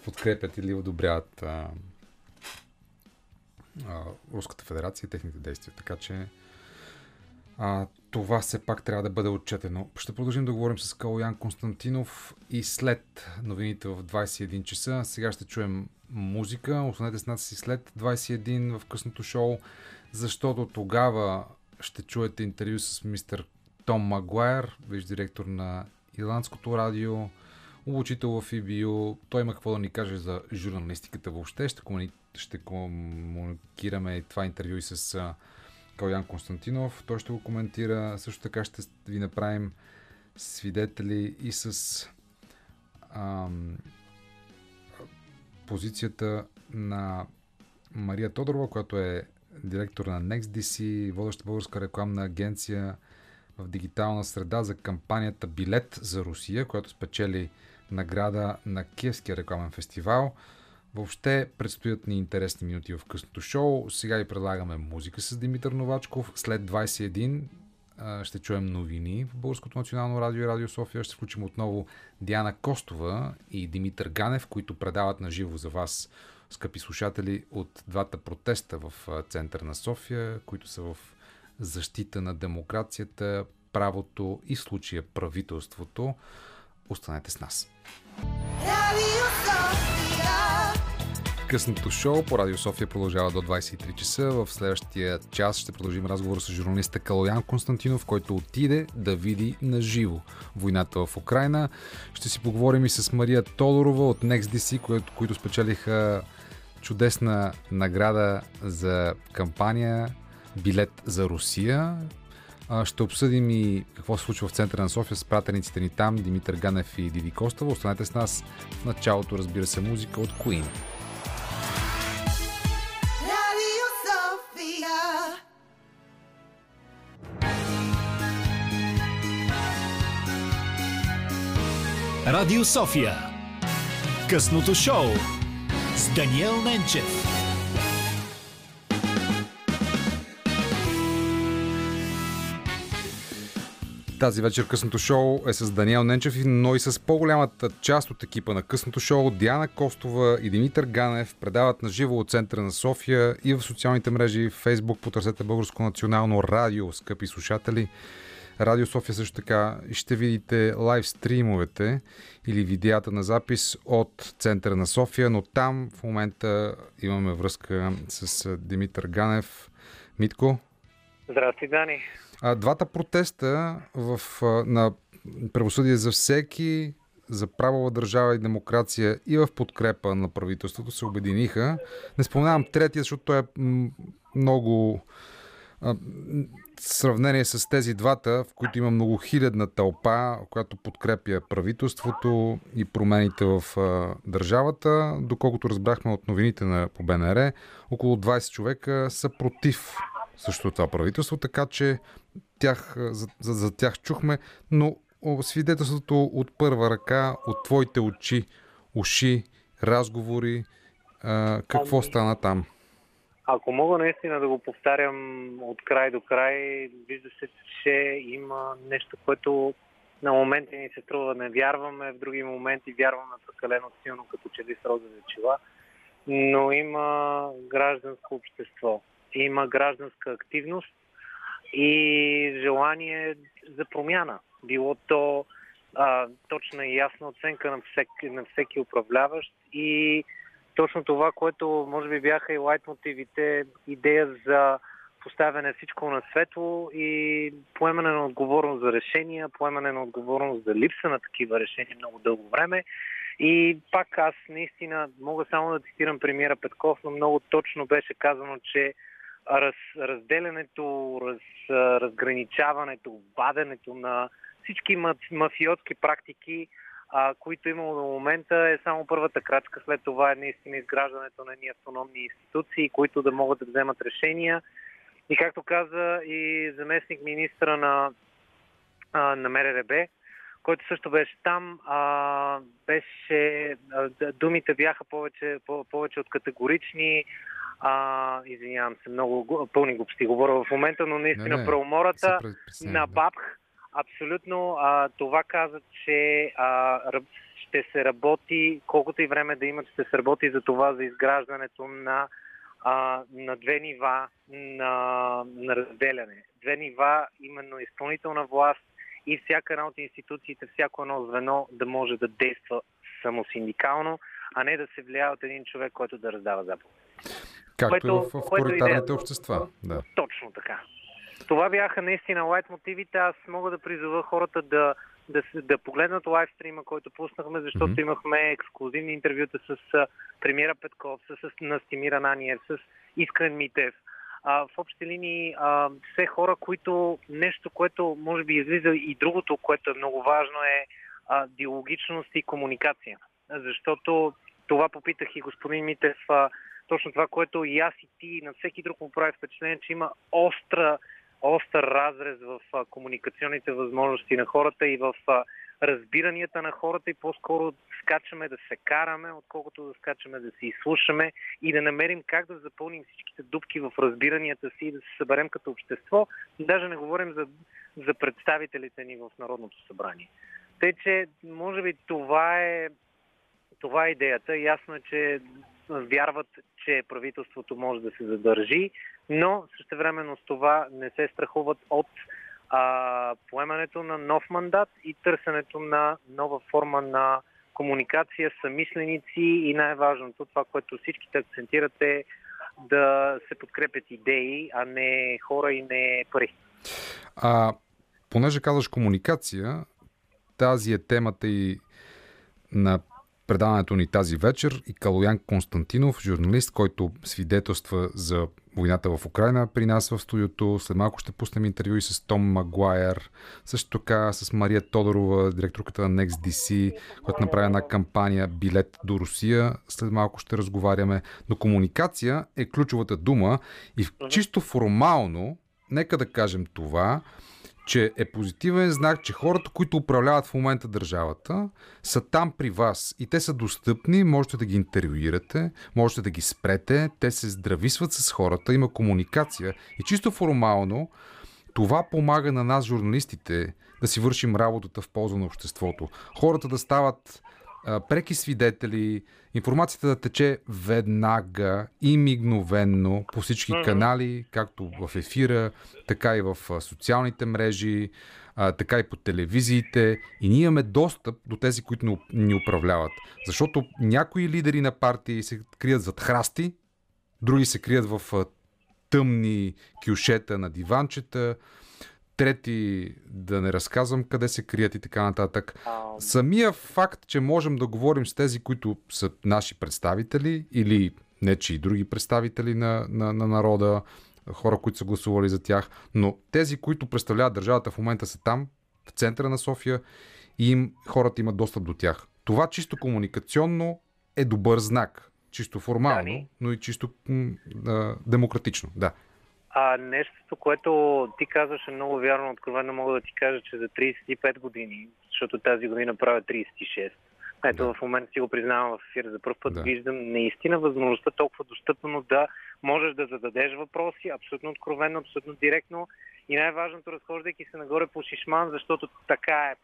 подкрепят или одобряват а, а, Руската федерация и техните действия. Така че а, това все пак трябва да бъде отчетено. Ще продължим да говорим с Калоян Константинов и след новините в 21 часа. Сега ще чуем музика. Останете с нас и след 21 в късното шоу, защото тогава ще чуете интервю с мистер Том Магуайер, виж директор на Ирландското радио, обучител в EBU. Той има какво да ни каже за журналистиката въобще. Ще, комуни... ще комуникираме това интервю и с Калян Константинов. Той ще го коментира. Също така ще ви направим свидетели и с ам, позицията на Мария Тодорова, която е директор на NextDC, водеща българска рекламна агенция в дигитална среда за кампанията Билет за Русия, която спечели награда на Киевския рекламен фестивал. Въобще предстоят ни интересни минути в късното шоу. Сега ви предлагаме музика с Димитър Новачков. След 21 ще чуем новини в Българското национално радио и Радио София. Ще включим отново Диана Костова и Димитър Ганев, които предават на живо за вас, скъпи слушатели, от двата протеста в център на София, които са в защита на демокрацията, правото и случая правителството. Останете с нас. Късното шоу по Радио София продължава до 23 часа. В следващия час ще продължим разговор с журналиста Калоян Константинов, който отиде да види на живо войната в Украина. Ще си поговорим и с Мария Тодорова от NextDC, които, които спечелиха чудесна награда за кампания Билет за Русия. Ще обсъдим и какво се случва в центъра на София с пратениците ни там, Димитър Ганев и Диди Костава. Останете с нас в началото, разбира се, музика от Queen. Радио София. Късното шоу с Даниел Ненчев. Тази вечер късното шоу е с Даниел Ненчев, но и с по-голямата част от екипа на късното шоу Диана Костова и Димитър Ганев предават на живо от центъра на София и в социалните мрежи в Facebook потърсете Българско национално радио, скъпи слушатели. Радио София също така ще видите лайв стримовете или видеята на запис от центъра на София, но там в момента имаме връзка с Димитър Ганев. Митко? Здрасти, Дани. А, двата протеста в, на правосъдие за всеки, за правова държава и демокрация и в подкрепа на правителството се обединиха. Не споменавам третия, защото той е много сравнение с тези двата, в които има многохилядна тълпа, която подкрепя правителството и промените в държавата, доколкото разбрахме от новините на по БНР, около 20 човека са против също това правителство, така че тях, за, за, за тях чухме, но свидетелството от първа ръка, от твоите очи, уши, разговори, а, какво ами, стана там? Ако мога наистина да го повтарям от край до край, вижда се, че има нещо, което на моменти ни се струва да не вярваме, в други моменти вярваме прекалено силно, като че ли с розови чела. Но има гражданско общество, има гражданска активност и желание за промяна. Било то а, точна и ясна оценка на всеки, на всеки управляващ и точно това, което може би бяха и лайт мотивите, идея за поставяне всичко на светло и поемане на отговорност за решения, поемане на отговорност за липса на такива решения много дълго време. И пак аз наистина мога само да цитирам премиера Петков, но много точно беше казано, че раз, разделянето, раз, разграничаването, баденето на всички мафиотски практики а, които имало до момента, е само първата крачка. След това е наистина изграждането на едни автономни институции, които да могат да вземат решения. И както каза и заместник министра на, а, на МРРБ, който също беше там, а, беше, а, думите бяха повече, по, повече от категорични. А, извинявам се, много пълни глупости говоря в момента, но наистина не, не, правомората се на Бабх абсолютно а, това каза, че а, ще се работи, колкото и време да имат, ще се работи за това, за изграждането на, а, на две нива на, на разделяне. Две нива, именно изпълнителна власт и всяка една от институциите, всяко едно звено да може да действа самосиндикално, а не да се влияе от един човек, който да раздава заповеди. Както което, в, в планетарните общества. Да. Точно така. Това бяха наистина лайт мотивите. Аз мога да призова хората да, да, да погледнат лайвстрима, който пуснахме, защото mm-hmm. имахме ексклюзивни интервюта с премиера Петков, с, с Настимир Ананиев, с Искрен Митев. А, в общи линии а, все хора, които нещо, което може би излиза и другото, което е много важно е а, диалогичност и комуникация. Защото това попитах и господин Митев, а, точно това, което и аз и ти, и на всеки друг му прави впечатление, че има остра остър разрез в а, комуникационните възможности на хората и в а, разбиранията на хората и по-скоро скачаме да се караме, отколкото да скачаме да се изслушаме и да намерим как да запълним всичките дупки в разбиранията си и да се съберем като общество. Даже не говорим за, за представителите ни в Народното събрание. Тъй, че може би това е, това е идеята. Ясно е, че вярват, че правителството може да се задържи, но същевременно с това не се страхуват от а, поемането на нов мандат и търсенето на нова форма на комуникация, съмисленици и най-важното, това, което всичките акцентират е да се подкрепят идеи, а не хора и не пари. А, понеже казваш комуникация, тази е темата и на предаването ни тази вечер и Калоян Константинов, журналист, който свидетелства за войната в Украина при нас в студиото. След малко ще пуснем интервю и с Том Магуайер, също така с Мария Тодорова, директорката на NextDC, която направи една кампания Билет до Русия. След малко ще разговаряме. Но комуникация е ключовата дума и чисто формално, нека да кажем това, че е позитивен знак, че хората, които управляват в момента държавата, са там при вас и те са достъпни, можете да ги интервюирате, можете да ги спрете, те се здрависват с хората, има комуникация и чисто формално това помага на нас, журналистите, да си вършим работата в полза на обществото. Хората да стават преки свидетели, информацията да тече веднага и мигновенно по всички канали, както в ефира, така и в социалните мрежи, така и по телевизиите. И ние имаме достъп до тези, които ни управляват. Защото някои лидери на партии се крият зад храсти, други се крият в тъмни кюшета на диванчета, трети да не разказвам къде се крият и така нататък. Самия факт, че можем да говорим с тези, които са наши представители или не че и други представители на, на, на народа, хора, които са гласували за тях, но тези, които представляват държавата в момента са там, в центъра на София и им, хората имат достъп до тях. Това чисто комуникационно е добър знак. Чисто формално, но и чисто м- демократично. Да. А нещото, което ти казваш е много вярно, откровено мога да ти кажа, че за 35 години, защото тази година правя 36, ето да. в момента си го признавам в ефир за първ път, да. виждам наистина възможността толкова достъпно да можеш да зададеш въпроси, абсолютно откровенно, абсолютно директно и най-важното, разхождайки се нагоре по Шишман, защото така е.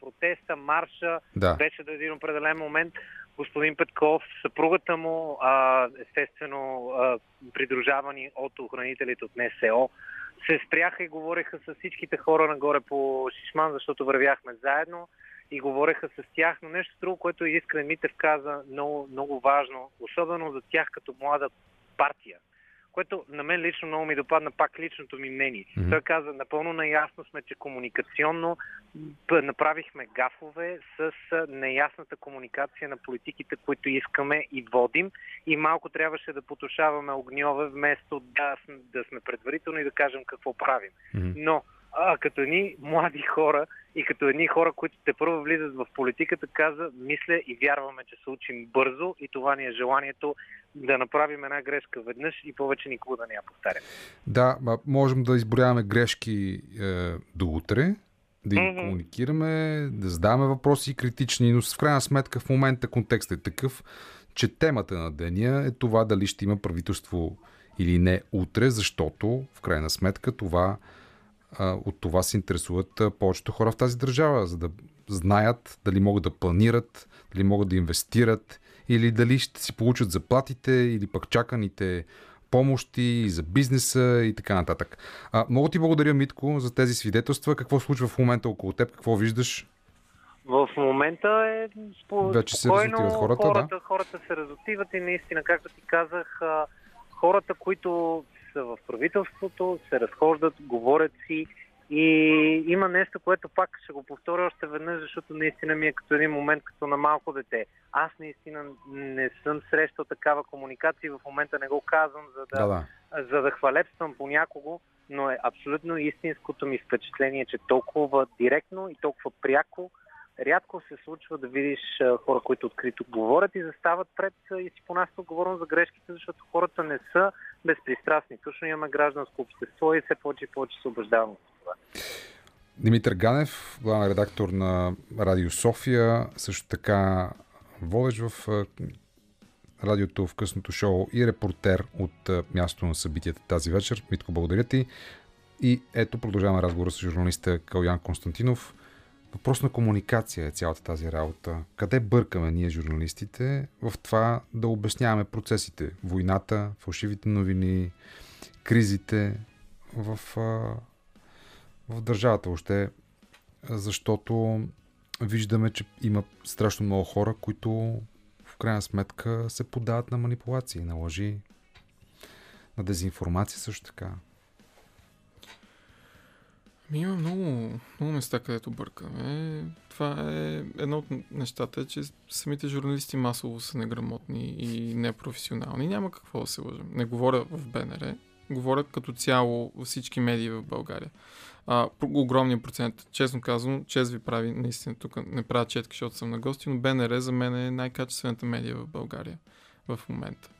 Протеста, марша да. беше до един определен момент господин Петков, съпругата му, естествено придружавани от охранителите от НСО, се спряха и говореха с всичките хора нагоре по Шишман, защото вървяхме заедно и говореха с тях, но нещо друго, което Искрен Митев каза много, много важно, особено за тях като млада партия което на мен лично много ми допадна пак личното ми мнение. Mm-hmm. Той каза, напълно наясно сме, че комуникационно направихме гафове с неясната комуникация на политиките, които искаме и водим и малко трябваше да потушаваме огньове, вместо да, да сме предварителни и да кажем какво правим. Mm-hmm. Но а, като едни млади хора и като едни хора, които те първо влизат в политиката, каза, мисля и вярваме, че се учим бързо и това ни е желанието да направим една грешка веднъж и повече никога да не я повтарям. Да, можем да изброяваме грешки е, до утре, да им комуникираме, да задаваме въпроси критични, но в крайна сметка в момента контекстът е такъв, че темата на деня е това дали ще има правителство или не утре, защото в крайна сметка това, от това се интересуват повечето хора в тази държава, за да знаят дали могат да планират, дали могат да инвестират или дали ще си получат заплатите или пък чаканите помощи за бизнеса и така нататък. А, много ти благодаря, Митко, за тези свидетелства. Какво случва в момента около теб? Какво виждаш? В момента е спо... Вече се разотиват хората, хората, да? хората се разотиват и наистина, както ти казах, хората, които са в правителството, се разхождат, говорят си и има нещо, което пак ще го повторя още веднъж, защото наистина ми е като един момент, като на малко дете. Аз наистина не съм срещал такава комуникация и в момента не го казвам, за да, да, да. За да хвалепствам по някого, но е абсолютно истинското ми впечатление, че толкова директно и толкова пряко рядко се случва да видиш хора, които открито говорят и застават пред и си понасят отговорност за грешките, защото хората не са безпристрастни. Точно имаме гражданско общество и все повече и повече се убеждаваме в това. Димитър Ганев, главен редактор на Радио София, също така водещ в радиото в късното шоу и репортер от място на събитията тази вечер. Митко, благодаря ти. И ето продължаваме разговора с журналиста Калян Константинов. Въпрос на комуникация е цялата тази работа. Къде бъркаме ние, журналистите, в това да обясняваме процесите? Войната, фалшивите новини, кризите в, в държавата още, защото виждаме, че има страшно много хора, които в крайна сметка се подават на манипулации, на лъжи, на дезинформация също така. Има много, много места, където бъркаме. Това е едно от нещата, че самите журналисти масово са неграмотни и непрофесионални. Няма какво да се лъжим. Не говоря в БНР, говоря като цяло всички медии в България. А, огромния процент, честно казвам, чест ви прави, наистина тук не правя четки, защото съм на гости, но БНР за мен е най-качествената медия в България в момента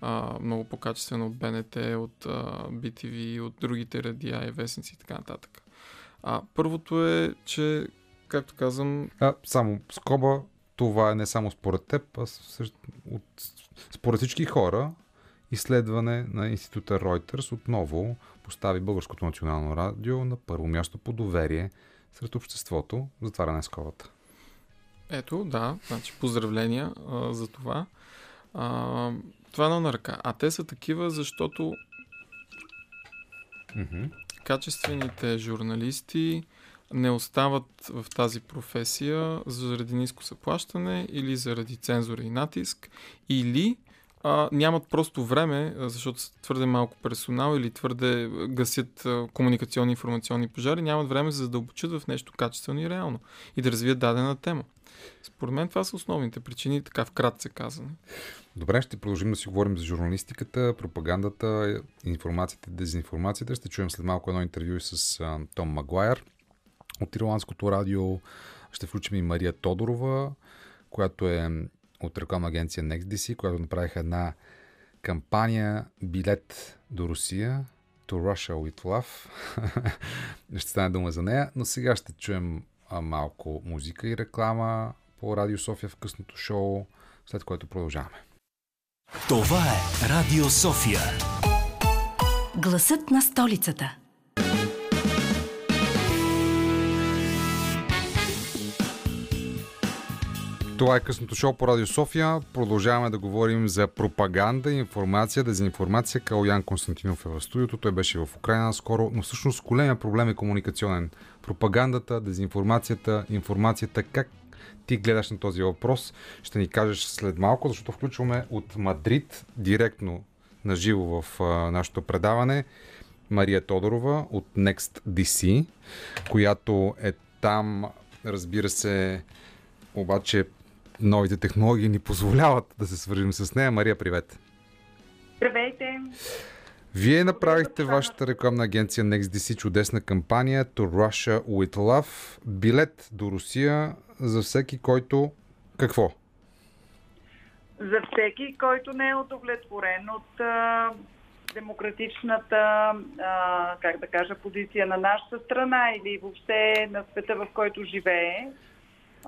а, много по-качествено от БНТ, от а, BTV, от другите радиа и вестници и така нататък. А, първото е, че, както казвам... А, само скоба, това е не само според теб, а от, според всички хора, изследване на института Reuters отново постави Българското национално радио на първо място по доверие сред обществото. Затваряне скобата. Ето, да, значи поздравления а, за това. А, това е на ръка. А те са такива, защото mm-hmm. Качествените журналисти не остават в тази професия заради ниско заплащане или заради цензура и натиск, или а, нямат просто време, защото са твърде малко персонал или твърде гасят а, комуникационни информационни пожари, нямат време за да задълбочат в нещо качествено и реално и да развият дадена тема. Според мен това са основните причини, така вкратце казане. Добре, ще продължим да си говорим за журналистиката, пропагандата, информацията, дезинформацията. Ще чуем след малко едно интервю с а, Том Магуайер от Ирландското радио. Ще включим и Мария Тодорова, която е от рекламна агенция NextDC, която направиха една кампания билет до Русия, to Russia with Love. ще стане дума за нея, но сега ще чуем малко музика и реклама по Радио София в късното шоу, след което продължаваме. Това е Радио София. Гласът на столицата. Това е късното шоу по Радио София. Продължаваме да говорим за пропаганда, информация, дезинформация. Калян Константинов е в студиото. Той беше в Украина скоро, но всъщност големия проблем е комуникационен. Пропагандата, дезинформацията, информацията. Как ти гледаш на този въпрос? Ще ни кажеш след малко, защото включваме от Мадрид директно на живо в нашето предаване Мария Тодорова от Next DC, която е там, разбира се, обаче новите технологии ни позволяват да се свържим с нея. Мария, привет! Здравейте! Вие направихте вашата рекламна агенция NextDC чудесна кампания To Russia with Love. Билет до Русия за всеки, който... Какво? За всеки, който не е удовлетворен от а, демократичната, а, как да кажа, позиция на нашата страна или въобще на света, в който живее.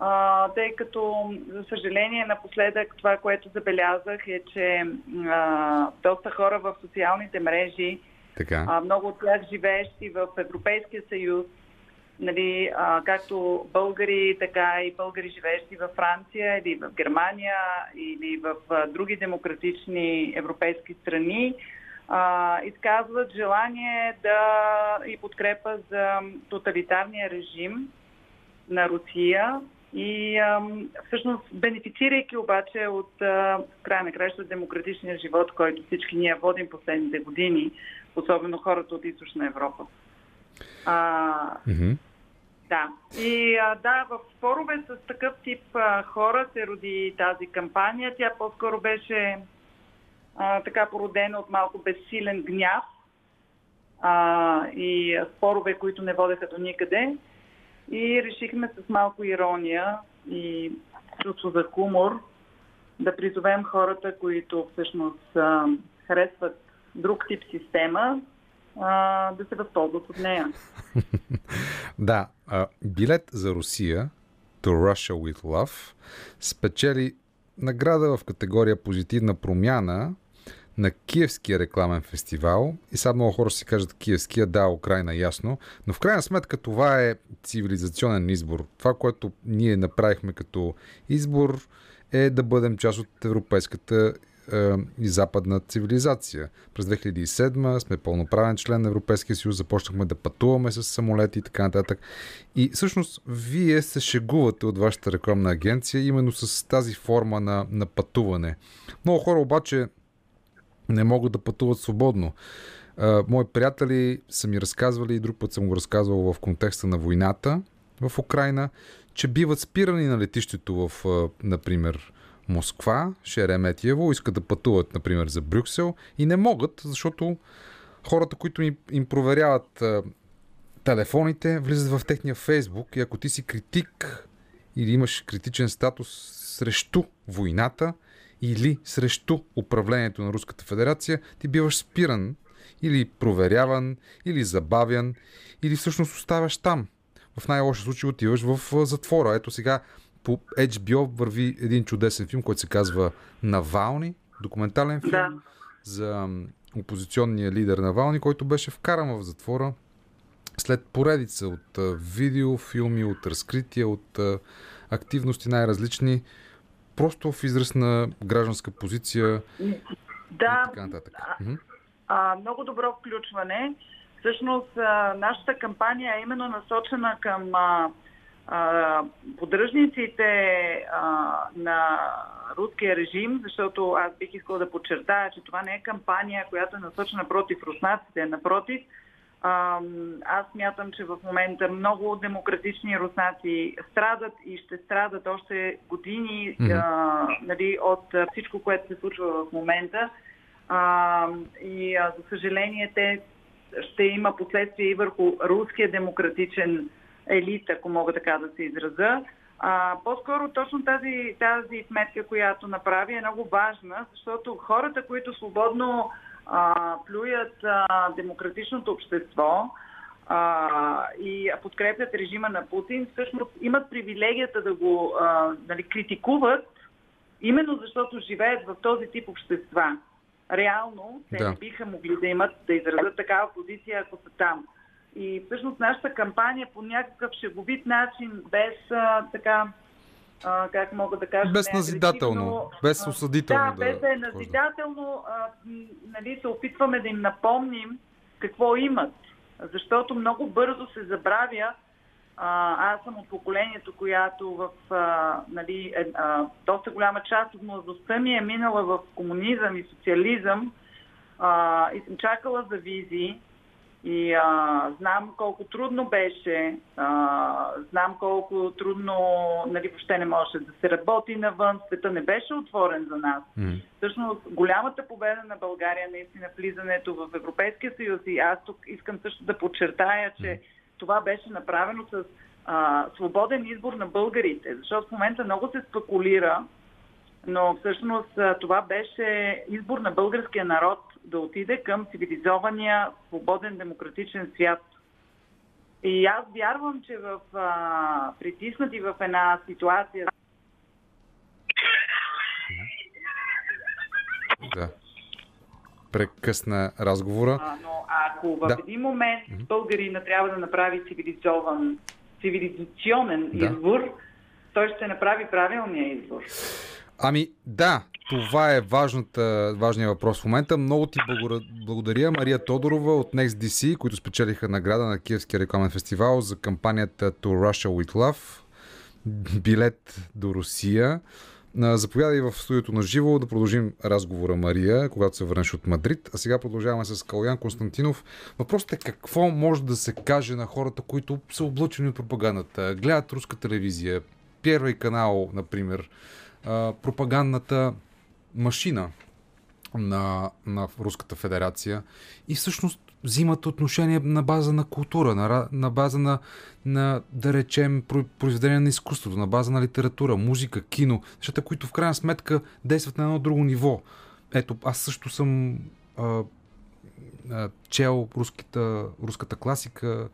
А, тъй като, за съжаление, напоследък това, което забелязах е, че а, доста хора в социалните мрежи, Така. а, много от тях живеещи в Европейския съюз, нали, а, както българи, така и българи живеещи във Франция или в Германия или в а, други демократични европейски страни, а, изказват желание да и подкрепа за тоталитарния режим на Русия и всъщност бенефицирайки обаче от а, края на краща демократичния живот, който всички ние водим последните години, особено хората от Източна Европа. А, да. И а, да, в спорове с такъв тип а, хора се роди тази кампания. Тя по-скоро беше а, така породена от малко безсилен гняв а, и спорове, които не водеха до никъде. И решихме с малко ирония и чувство за хумор да призовем хората, които всъщност харесват друг тип система, да се възползват от нея. Да, билет за Русия To Russia with Love спечели награда в категория позитивна промяна на Киевския рекламен фестивал. И сега много хора си кажат Киевския, да, Украина, ясно. Но в крайна сметка това е цивилизационен избор. Това, което ние направихме като избор е да бъдем част от европейската е, и западна цивилизация. През 2007 сме пълноправен член на Европейския съюз, започнахме да пътуваме с самолети и така нататък. И всъщност вие се шегувате от вашата рекламна агенция именно с тази форма на, на пътуване. Много хора обаче не могат да пътуват свободно. Мои приятели са ми разказвали, и друг път съм го разказвал в контекста на войната в Украина, че биват спирани на летището в, например, Москва, Шереметиево, искат да пътуват, например, за Брюксел и не могат, защото хората, които им, проверяват телефоните, влизат в техния фейсбук и ако ти си критик или имаш критичен статус срещу войната или срещу управлението на Руската федерация, ти биваш спиран или проверяван, или забавян, или всъщност оставаш там. В най-лошия случай отиваш в затвора. Ето сега по HBO върви един чудесен филм, който се казва Навални, документален филм Да. за опозиционния лидер Навални, който беше вкаран в затвора след поредица от а, видеофилми, от разкрития, от активности най-различни, просто в израз на гражданска позиция и Да, така нататък. Мгм. а, много добро включване. Всъщност, а, нашата кампания е именно насочена към а, а, поддръжниците а, на руския режим, защото аз бих искала да подчертая, че това не е кампания, която е насочена против руснаците. Напротив, а, аз мятам, че в момента много демократични руснаци страдат и ще страдат още години Мгм. а, нали, от всичко, което се случва в момента. А, и а, за съжаление те ще има последствия и върху руския демократичен елит, ако мога така да се израза. А, по-скоро точно тази, тази сметка, която направи е много важна, защото хората, които свободно а, плюят а, демократичното общество а, и подкрепят режима на Путин, всъщност имат привилегията да го а, нали, критикуват, именно защото живеят в този тип общества. Реално те Да. не биха могли да имат, да изразят такава позиция, ако са там. И всъщност нашата кампания по някакъв шеговит начин, без а, така, а, как мога да кажа, Без не назидателно, без осъдително Да, без да е назидателно, а, нали, се опитваме да им напомним какво имат. Защото много бързо се забравя. А, аз съм от поколението, която в а, нали, е, а, доста голяма част от младостта ми е минала в комунизъм и социализъм а, и съм чакала за визии и а, знам колко трудно беше, а, знам колко трудно нали, въобще не можеше да се работи навън, света не беше отворен за нас. Мгм. Всъщност, голямата победа на България наистина влизането в Европейския съюз. И аз тук искам също да подчертая, че това беше направено с а, свободен избор на българите, защото в момента много се спекулира, но всъщност това беше избор на българския народ да отиде към цивилизования, свободен, демократичен свят. И аз вярвам, че в а, притиснати в една ситуация. Да. Прекъсна разговора. А, но ако в Да. един момент българина трябва да направи цивилизован, цивилизационен Да. избор, той ще направи правилния избор. Ами да, това е важната, важният въпрос в момента. Много ти благодаря, Мария Тодорова от NextDC, които спечелиха награда на Киевския рекламен фестивал за кампанията To Russia with Love. Билет до Русия. Заповядай в студиото на живо да продължим разговора, Мария, когато се върнеш от Мадрид. А сега продължаваме с Калян Константинов. Въпросът е какво може да се каже на хората, които са облъчени от пропагандата, гледат руска телевизия, Первый канал, например, а, пропагандната машина на, на Руската федерация. И всъщност взимат отношение на база на култура, на, на база на, на, да речем, про- произведения на изкуството, на база на литература, музика, кино, нещата, които в крайна сметка действат на едно друго ниво. Ето, аз също съм а, а, чел руската, руската класика,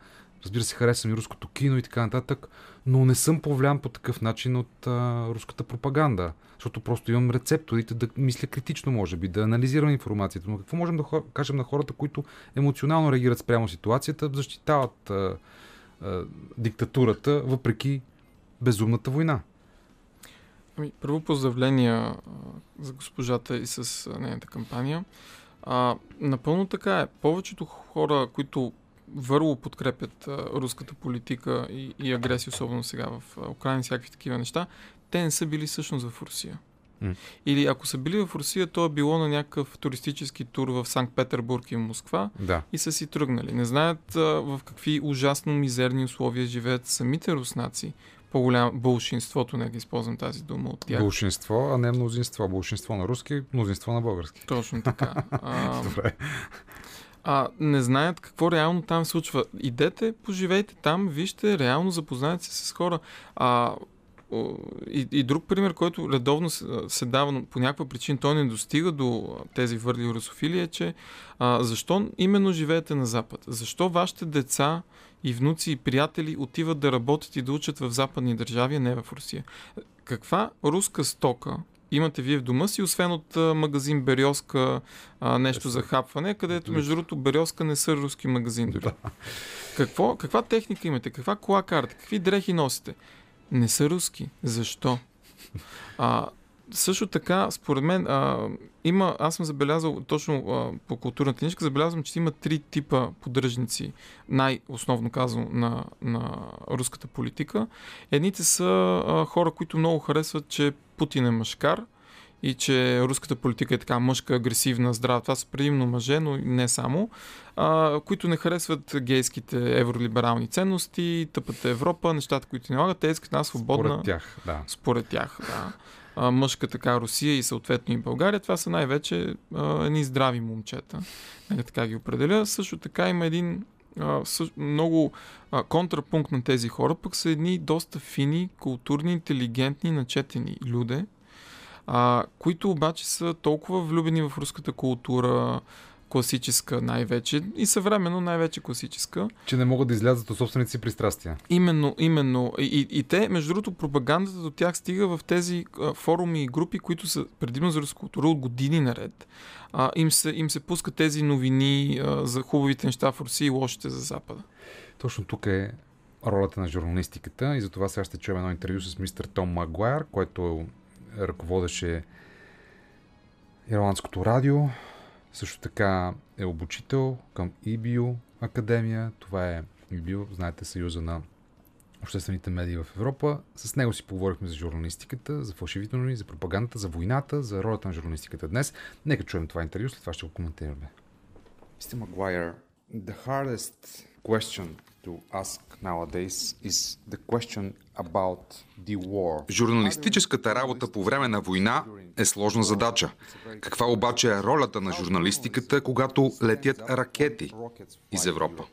разбира се, харесвам и руското кино и така нататък, но не съм повлиян по такъв начин от а, руската пропаганда, защото просто имам рецепторите да мисля критично, може би, да анализирам информацията. Но какво можем да хо- кажем на хората, които емоционално реагират спрямо ситуацията, защитават а, а, диктатурата, въпреки безумната война? Ами, първо поздравления за госпожата и с нейната кампания. А, напълно така е. Повечето хора, които върло подкрепят а, руската политика и, и агресия, особено сега в Украина и всякакви такива неща, те не са били всъщност в Русия. М. Или ако са били в Русия, то е било на някакъв туристически тур в Санкт-Петербург и Москва Да. и са си тръгнали. Не знаят а, в какви ужасно мизерни условия живеят самите руснаци. По-голямо бълшинството, не да използвам тази дума от тях. Болшинство, а не мнозинство. Болшинство на руски, мнозинство на български. Точно така. А, Добре. А, не знаят какво реално там се случва. Идете, поживейте там, вижте, реално запознайте се с хора. А, и, и друг пример, който редовно се, се дава, но по някаква причина той не достига до тези върли русофили, е, че а, защо именно живеете на Запад? Защо вашите деца и внуци и приятели отиват да работят и да учат в западни държави, а не в Русия? Каква руска стока имате вие в дома си, освен от а, магазин Березка, а, нещо за хапване, където между другото Березка не са руски магазин дори. Какво, каква техника имате? Каква кола карате? Какви дрехи носите? Не са руски. Защо? А, също така, според мен, а, има, аз съм забелязал, точно а, по културната книжка, забелязвам, че има три типа поддръжници, най-основно казано, на, на руската политика. Едните са а, хора, които много харесват, че Путин е мъжкар и че руската политика е така мъжка, агресивна, здрава. Това са предимно мъже, но не само, а, които не харесват гейските евролиберални ценности, тъпата Европа, нещата, които не налагат. Те искат една свободна... Според тях, да. Според тях, да. Мъжка така Русия и съответно и България. Това са най-вече а, едни здрави момчета. Нека така ги определя. Също така има един а, съ, много а, контрапункт на тези хора, пък са едни доста фини, културни, интелигентни, начетени люде, а, които обаче са толкова влюбени в руската култура, класическа най-вече и съвременно най-вече класическа, Че не могат да излязат от собствените си пристрастия. Именно, именно. И, и, и те, между другото, пропагандата до тях стига в тези а, форуми и групи, които са предимно за култура от години наред. А, им, се, им се пускат тези новини а, за хубавите неща в Русия и лошите за Запада. Точно тук е ролята на журналистиката и затова сега ще чуем едно интервю с мистер Том Магуайр, който ръководеше Ирландското радио. Също така е обучител към EBU Академия. Това е EBU, знаете, Съюза на обществените медии в Европа. С него си поговорихме за журналистиката, за фалшивите новини, за пропагандата, за войната, за ролята на журналистиката днес. Нека чуем това интервю, след това ще го коментираме. Mr. Maguire, the hardest question to ask nowadays is the question about the war. Журналистическата работа по време на война е сложна задача. Каква обаче е ролята на журналистиката, когато летят ракети из Европа?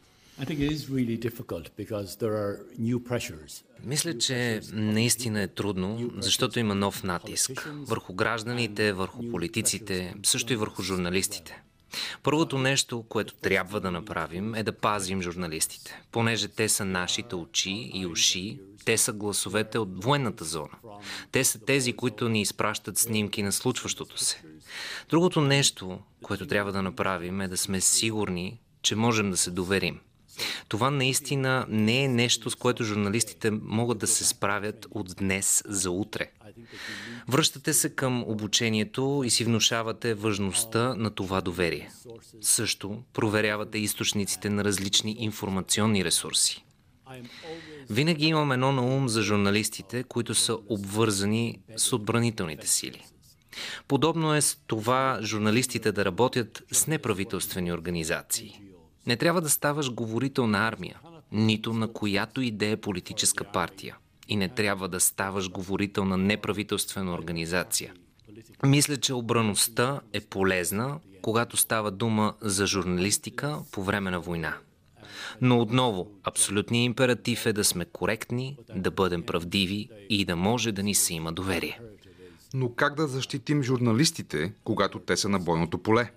I think it is really difficult because there are new pressures. Мисля, че наистина е трудно, защото има нов натиск върху гражданите, върху политиците, също и върху журналистите. Първото нещо, което трябва да направим е да пазим журналистите, понеже те са нашите очи и уши, те са гласовете от военната зона. Те са тези, които ни изпращат снимки на случващото се. Другото нещо, което трябва да направим е да сме сигурни, че можем да се доверим. Това наистина не е нещо, с което журналистите могат да се справят от днес за утре. Връщате се към обучението и си внушавате важността на това доверие. Също проверявате източниците на различни информационни ресурси. Винаги имам едно на ум за журналистите, които са обвързани с отбранителните сили. Подобно е с това журналистите да работят с неправителствени организации. Не трябва да ставаш говорител на армия, нито на която идея политическа партия. И не трябва да ставаш говорител на неправителствена организация. Мисля, че обраността е полезна, когато става дума за журналистика по време на война. Но отново, абсолютният императив е да сме коректни, да бъдем правдиви и да може да ни се има доверие. Но как да защитим журналистите, когато те са на бойното поле?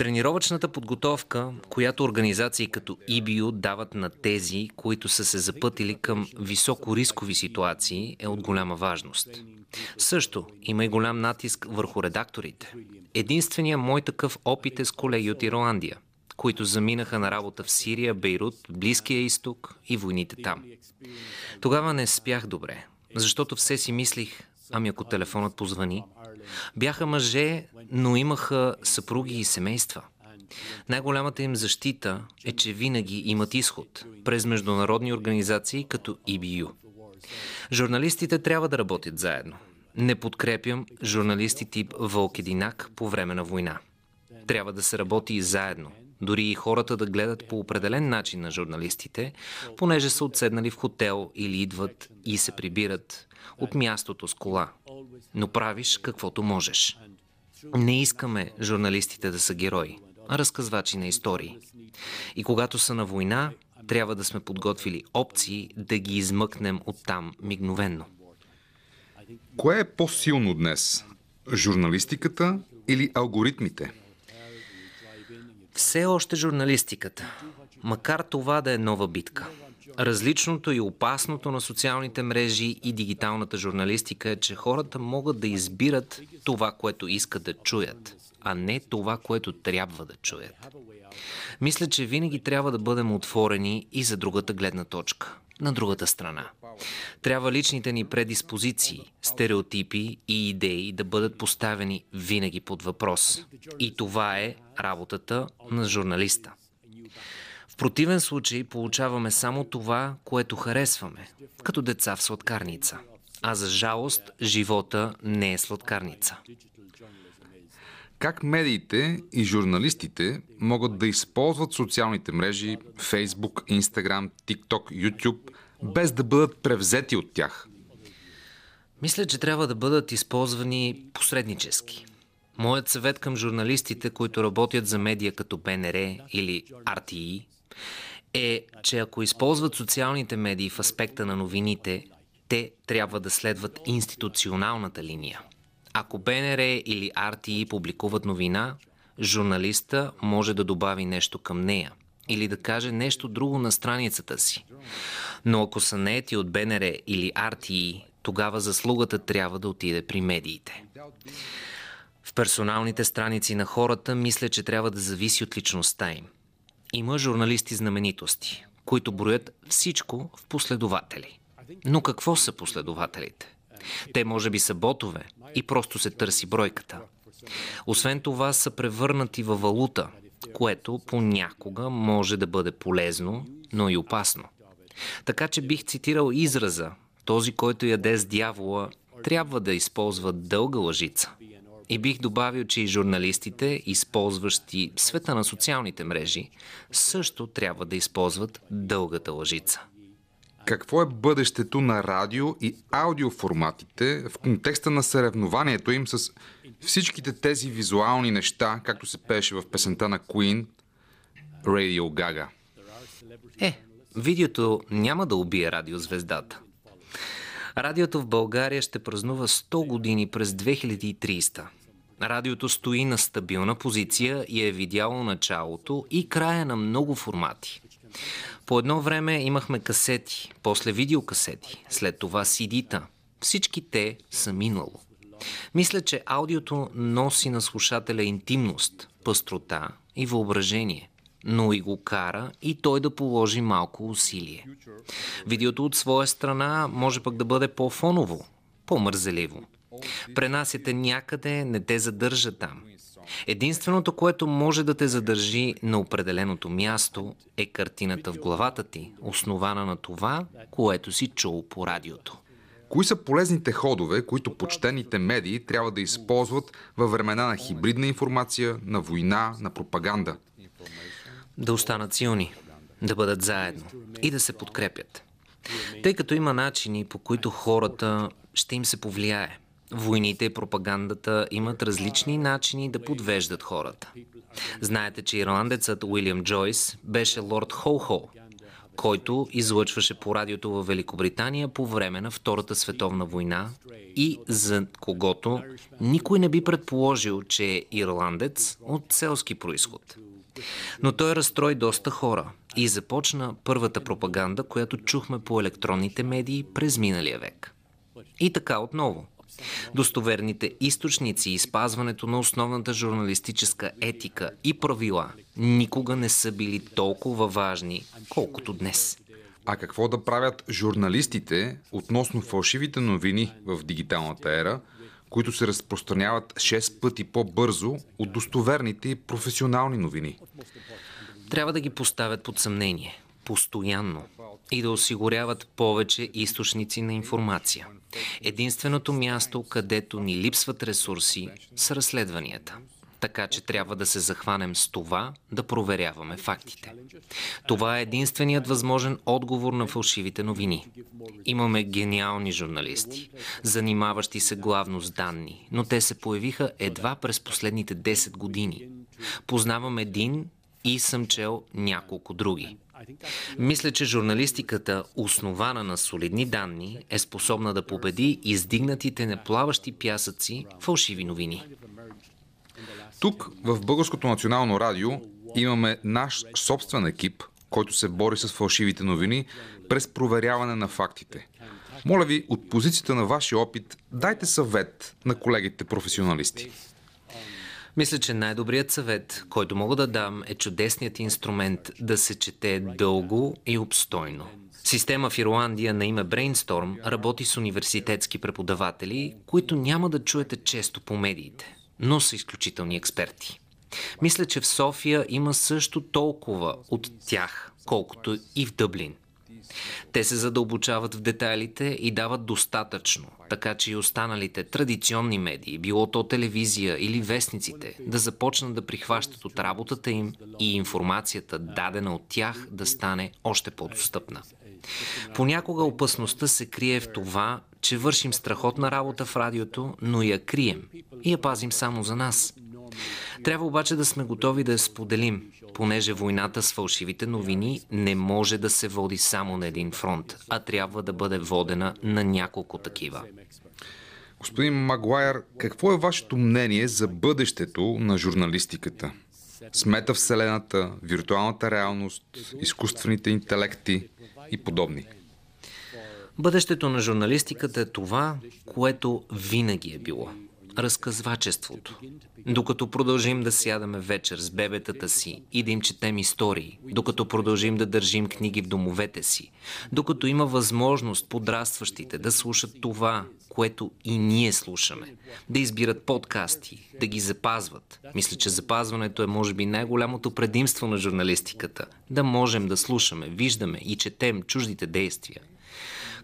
Тренировъчната подготовка, която организации като EBU дават на тези, които са се запътили към високо рискови ситуации, е от голяма важност. Също има и голям натиск върху редакторите. Единствения мой такъв опит е с колеги от Ирландия, които заминаха на работа в Сирия, Бейрут, Близкия изток и войните там. Тогава не спях добре, защото все си мислих, ами ако телефонът позвани, Бяха мъже, но имаха съпруги и семейства. Най-голямата им защита е, че винаги имат изход през международни организации като EBU. Журналистите трябва да работят заедно. Не подкрепям журналисти тип Вълкединак по време на война. Трябва да се работи и заедно. Дори и хората да гледат по определен начин на журналистите, понеже са отседнали в хотел или идват и се прибират от мястото с кола но правиш каквото можеш. Не искаме журналистите да са герои, а разказвачи на истории. И когато са на война, трябва да сме подготвили опции да ги измъкнем оттам мигновенно. Кое е по-силно днес? Журналистиката или алгоритмите? Все още журналистиката, макар това да е нова битка – Различното и опасното на социалните мрежи и дигиталната журналистика е, че хората могат да избират това, което искат да чуят, а не това, което трябва да чуят. Мисля, че винаги трябва да бъдем отворени и за другата гледна точка, на другата страна. Трябва личните ни предиспозиции, стереотипи и идеи да бъдат поставени винаги под въпрос. И това е работата на журналиста противен случай получаваме само това, което харесваме, като деца в сладкарница. А за жалост, живота не е сладкарница. Как медиите и журналистите могат да използват социалните мрежи Facebook, Instagram, TikTok, YouTube, без да бъдат превзети от тях? Мисля, че трябва да бъдат използвани посреднически. Моят съвет към журналистите, които работят за медия като БНР или RTI, е, че ако използват социалните медии в аспекта на новините, те трябва да следват институционалната линия. Ако БНР или RTI публикуват новина, журналиста може да добави нещо към нея или да каже нещо друго на страницата си. Но ако са наети от БНР или RTI, тогава заслугата трябва да отиде при медиите. В персоналните страници на хората мисля, че трябва да зависи от личността им – има журналисти знаменитости, които броят всичко в последователи. Но какво са последователите? Те може би са ботове и просто се търси бройката. Освен това са превърнати във валута, което понякога може да бъде полезно, но и опасно. Така че бих цитирал израза този, който яде с дявола, трябва да използва дълга лъжица. И бих добавил, че и журналистите, използващи света на социалните мрежи, също трябва да използват дългата лъжица. Какво е бъдещето на радио и аудиоформатите в контекста на съревнованието им с всичките тези визуални неща, както се пеше в песента на Queen Radio Gaga? Е, видеото няма да убие радиозвездата. Радиото в България ще празнува 100 години през 2300. Радиото стои на стабилна позиция и е видяло началото и края на много формати. По едно време имахме касети, после видеокасети, след това CD-та. Всички те са минало. Мисля, че аудиото носи на слушателя интимност, пъстрота и въображение, но и го кара и той да положи малко усилие. Видеото от своя страна може пък да бъде по-фоново, по-мързеливо. Пренасяте някъде, не те задържа там. Единственото, което може да те задържи на определеното място, е картината в главата ти, основана на това, което си чул по радиото. Кои са полезните ходове, които почтените медии трябва да използват във времена на хибридна информация, на война, на пропаганда? Да останат силни, да бъдат заедно и да се подкрепят. Тъй като има начини, по които хората ще им се повлияе. Войните и пропагандата имат различни начини да подвеждат хората. Знаете, че ирландецът Уилям Джойс беше лорд Хо-Хо, който излъчваше по радиото в Великобритания по време на Втората световна война и за когото никой не би предположил, че е ирландец от селски происход. Но той разстрои доста хора и започна първата пропаганда, която чухме по електронните медии през миналия век. И така отново. Достоверните източници и спазването на основната журналистическа етика и правила никога не са били толкова важни, колкото днес. А какво да правят журналистите относно фалшивите новини в дигиталната ера, които се разпространяват 6 пъти по-бързо от достоверните и професионални новини? Трябва да ги поставят под съмнение. Постоянно и да осигуряват повече източници на информация. Единственото място, където ни липсват ресурси, са разследванията. Така че трябва да се захванем с това да проверяваме фактите. Това е единственият възможен отговор на фалшивите новини. Имаме гениални журналисти, занимаващи се главно с данни, но те се появиха едва през последните 10 години. Познавам един и съм чел няколко други. Мисля, че журналистиката, основана на солидни данни, е способна да победи издигнатите неплаващи пясъци фалшиви новини. Тук, в Българското национално радио, имаме наш собствен екип, който се бори с фалшивите новини през проверяване на фактите. Моля ви, от позицията на вашия опит, дайте съвет на колегите професионалисти. Мисля, че най-добрият съвет, който мога да дам, е чудесният инструмент да се чете дълго и обстойно. Система в Ирландия на име Brainstorm работи с университетски преподаватели, които няма да чуете често по медиите, но са изключителни експерти. Мисля, че в София има също толкова от тях, колкото и в Дъблин. Те се задълбочават в детайлите и дават достатъчно, така че и останалите традиционни медии, било то телевизия или вестниците, да започнат да прихващат от работата им и информацията, дадена от тях, да стане още по-достъпна. Понякога опасността се крие в това, че вършим страхотна работа в радиото, но я крием и я пазим само за нас. Трябва обаче да сме готови да я споделим, понеже войната с фалшивите новини не може да се води само на един фронт, а трябва да бъде водена на няколко такива. Господин Магуайер, какво е вашето мнение за бъдещето на журналистиката? С метавселената, виртуалната реалност, изкуствените интелекти и подобни. Бъдещето на журналистиката е това, което винаги е било разказвачеството. Докато продължим да сядаме вечер с бебетата си и да им четем истории, докато продължим да държим книги в домовете си, докато има възможност подрастващите да слушат това, което и ние слушаме, да избират подкасти, да ги запазват. Мисля, че запазването е може би най-голямото предимство на журналистиката. Да можем да слушаме, виждаме и четем чуждите действия.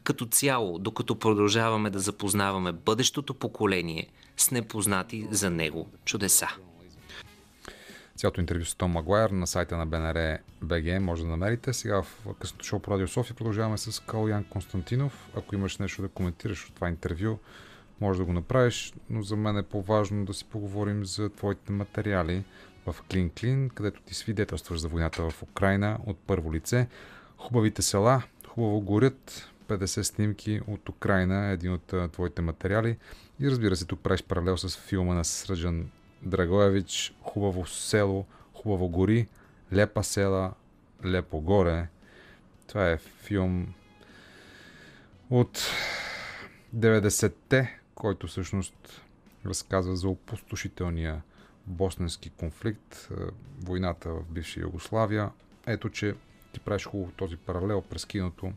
Като цяло, докато продължаваме да запознаваме бъдещото поколение с непознати за него чудеса. Цялото интервю с Том Магуайер на сайта на БНР БГ може да намерите. Сега в късното шоу по Радио София продължаваме с Калян Константинов. Ако имаш нещо да коментираш от това интервю, може да го направиш, но за мен е по-важно да си поговорим за твоите материали в Клин Клин, където ти свидетелстваш за войната в Украина от първо лице. Хубавите села, хубаво горят, 50 снимки от Украина, един от а, твоите материали. И разбира се, тук правиш паралел с филма на Сръжан Драгоевич Хубаво село, хубаво гори, лепа села, лепо горе. Това е филм от 90-те, който всъщност разказва за опустошителния босненски конфликт, войната в бивша Югославия. Ето, че ти правиш хубаво този паралел през киното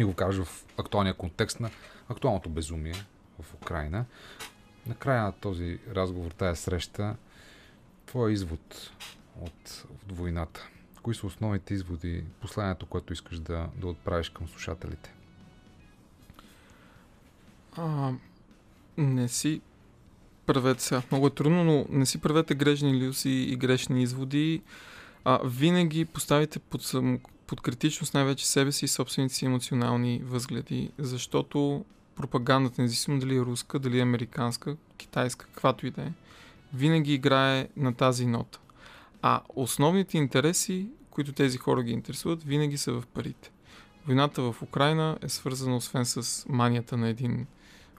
и го кажеш в актуалния контекст на актуалното безумие в Украина. Накрая на този разговор, тая среща, твой извод от, от войната? Кои са основните изводи, посланието, което искаш да, да отправиш към слушателите? А, не си правете сега. Много е трудно, но не си правете грешни иллюзии и грешни изводи. А, винаги поставите под, съм, под критичност най-вече себе си и собствените си емоционални възгледи, защото пропагандата, независимо дали е руска, дали е американска, китайска, каквато и да е, винаги играе на тази нота. А основните интереси, които тези хора ги интересуват, винаги са в парите. Войната в Украина е свързана освен с манията на един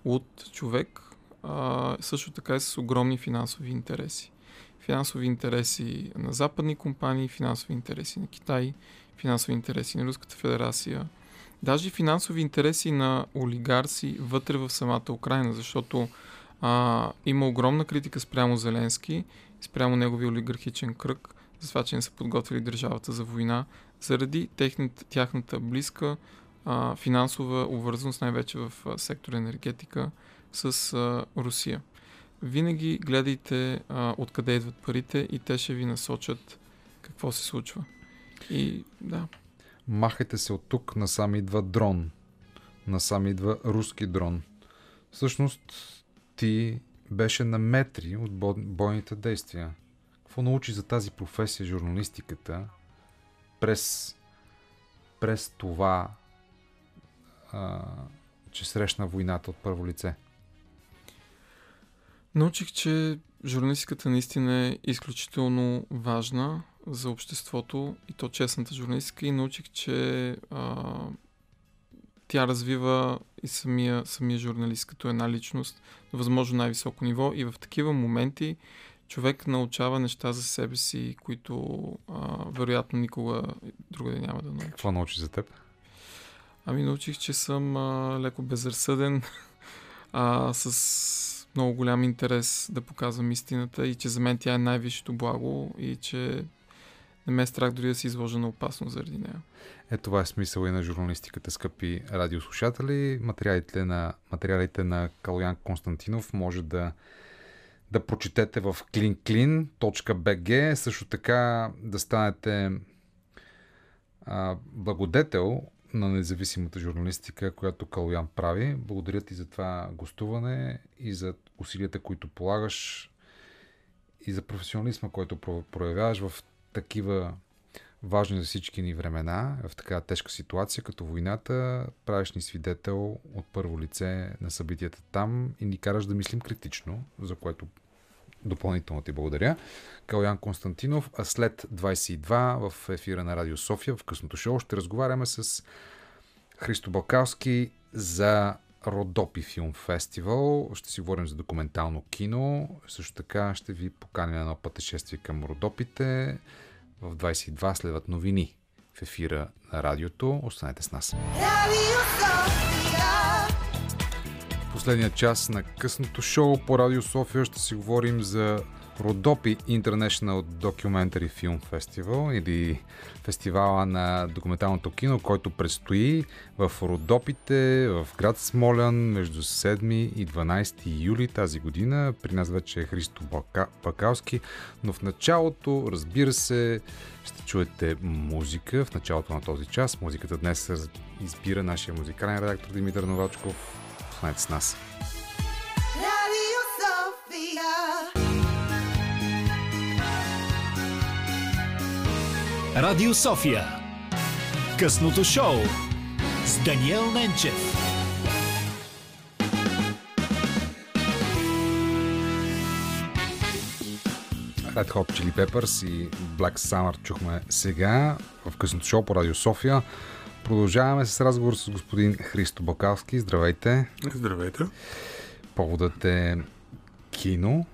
луд човек, а, също така и с огромни финансови интереси. Финансови интереси на западни компании, финансови интереси на Китай, финансови интереси на Руската федерация, даже финансови интереси на олигарси вътре в самата Украина, защото а, има огромна критика спрямо Зеленски, спрямо неговия олигархичен кръг, за това, че не са подготвили държавата за война, заради техните, тяхната близка а, финансова увързаност, най-вече в а, сектор енергетика с а, Русия. Винаги гледайте а, откъде идват парите и те ще ви насочат какво се случва. И да. Махайте се от тук, насам идва дрон. Насам идва руски дрон. Всъщност ти беше на метри от бойните действия. Какво научи за тази професия, журналистиката, през, през това, а, че срещна войната от първо лице? Научих, че журналистиката наистина е изключително важна за обществото и то честната журналистика и научих, че а, тя развива и самия, самия журналист като една личност на възможно най-високо ниво и в такива моменти човек научава неща за себе си, които а, вероятно никога другаде няма да научи. Какво научи за теб? Ами научих, че съм а, леко безразсъден, а, с много голям интерес да показвам истината и че за мен тя е най-висшето благо и че не ме е страх дори да се изложа на опасност заради нея. Е, това е смисъл и на журналистиката, скъпи радиослушатели. Материалите на, материалите на Калоян Константинов може да, да прочетете в cleanclean.bg. Също така да станете а, благодетел на независимата журналистика, която Калоян прави. Благодаря ти за това гостуване и за усилията, които полагаш и за професионализма, който проявяваш в такива важни за всички ни времена, в така тежка ситуация, като войната, правиш ни свидетел от първо лице на събитията там и ни караш да мислим критично, за което допълнително ти благодаря. Калян Константинов, а след 22 в ефира на Радио София, в късното шоу, ще разговаряме с Христо Балкалски за Родопи филм фестивал. Ще си говорим за документално кино. Също така ще ви поканим на едно пътешествие към Родопите. В 22 следват новини в ефира на радиото. Останете с нас. Последният час на късното шоу по Радио София ще си говорим за Родопи International Documentary Film Festival или фестивала на документалното кино, който предстои в Родопите, в град Смолян между 7 и 12 юли тази година. При нас вече е Христо Бакалски, но в началото, разбира се, ще чуете музика в началото на този час. Музиката днес избира нашия музикален редактор Димитър Новачков. Останете с нас. Радио София. Късното шоу с Даниел Ненчев. Red Hot Chili Peppers и Black Summer чухме сега в късното шоу по Радио София. Продължаваме с разговор с господин Христо Бакалски. Здравейте. Здравейте. Поводът е кино,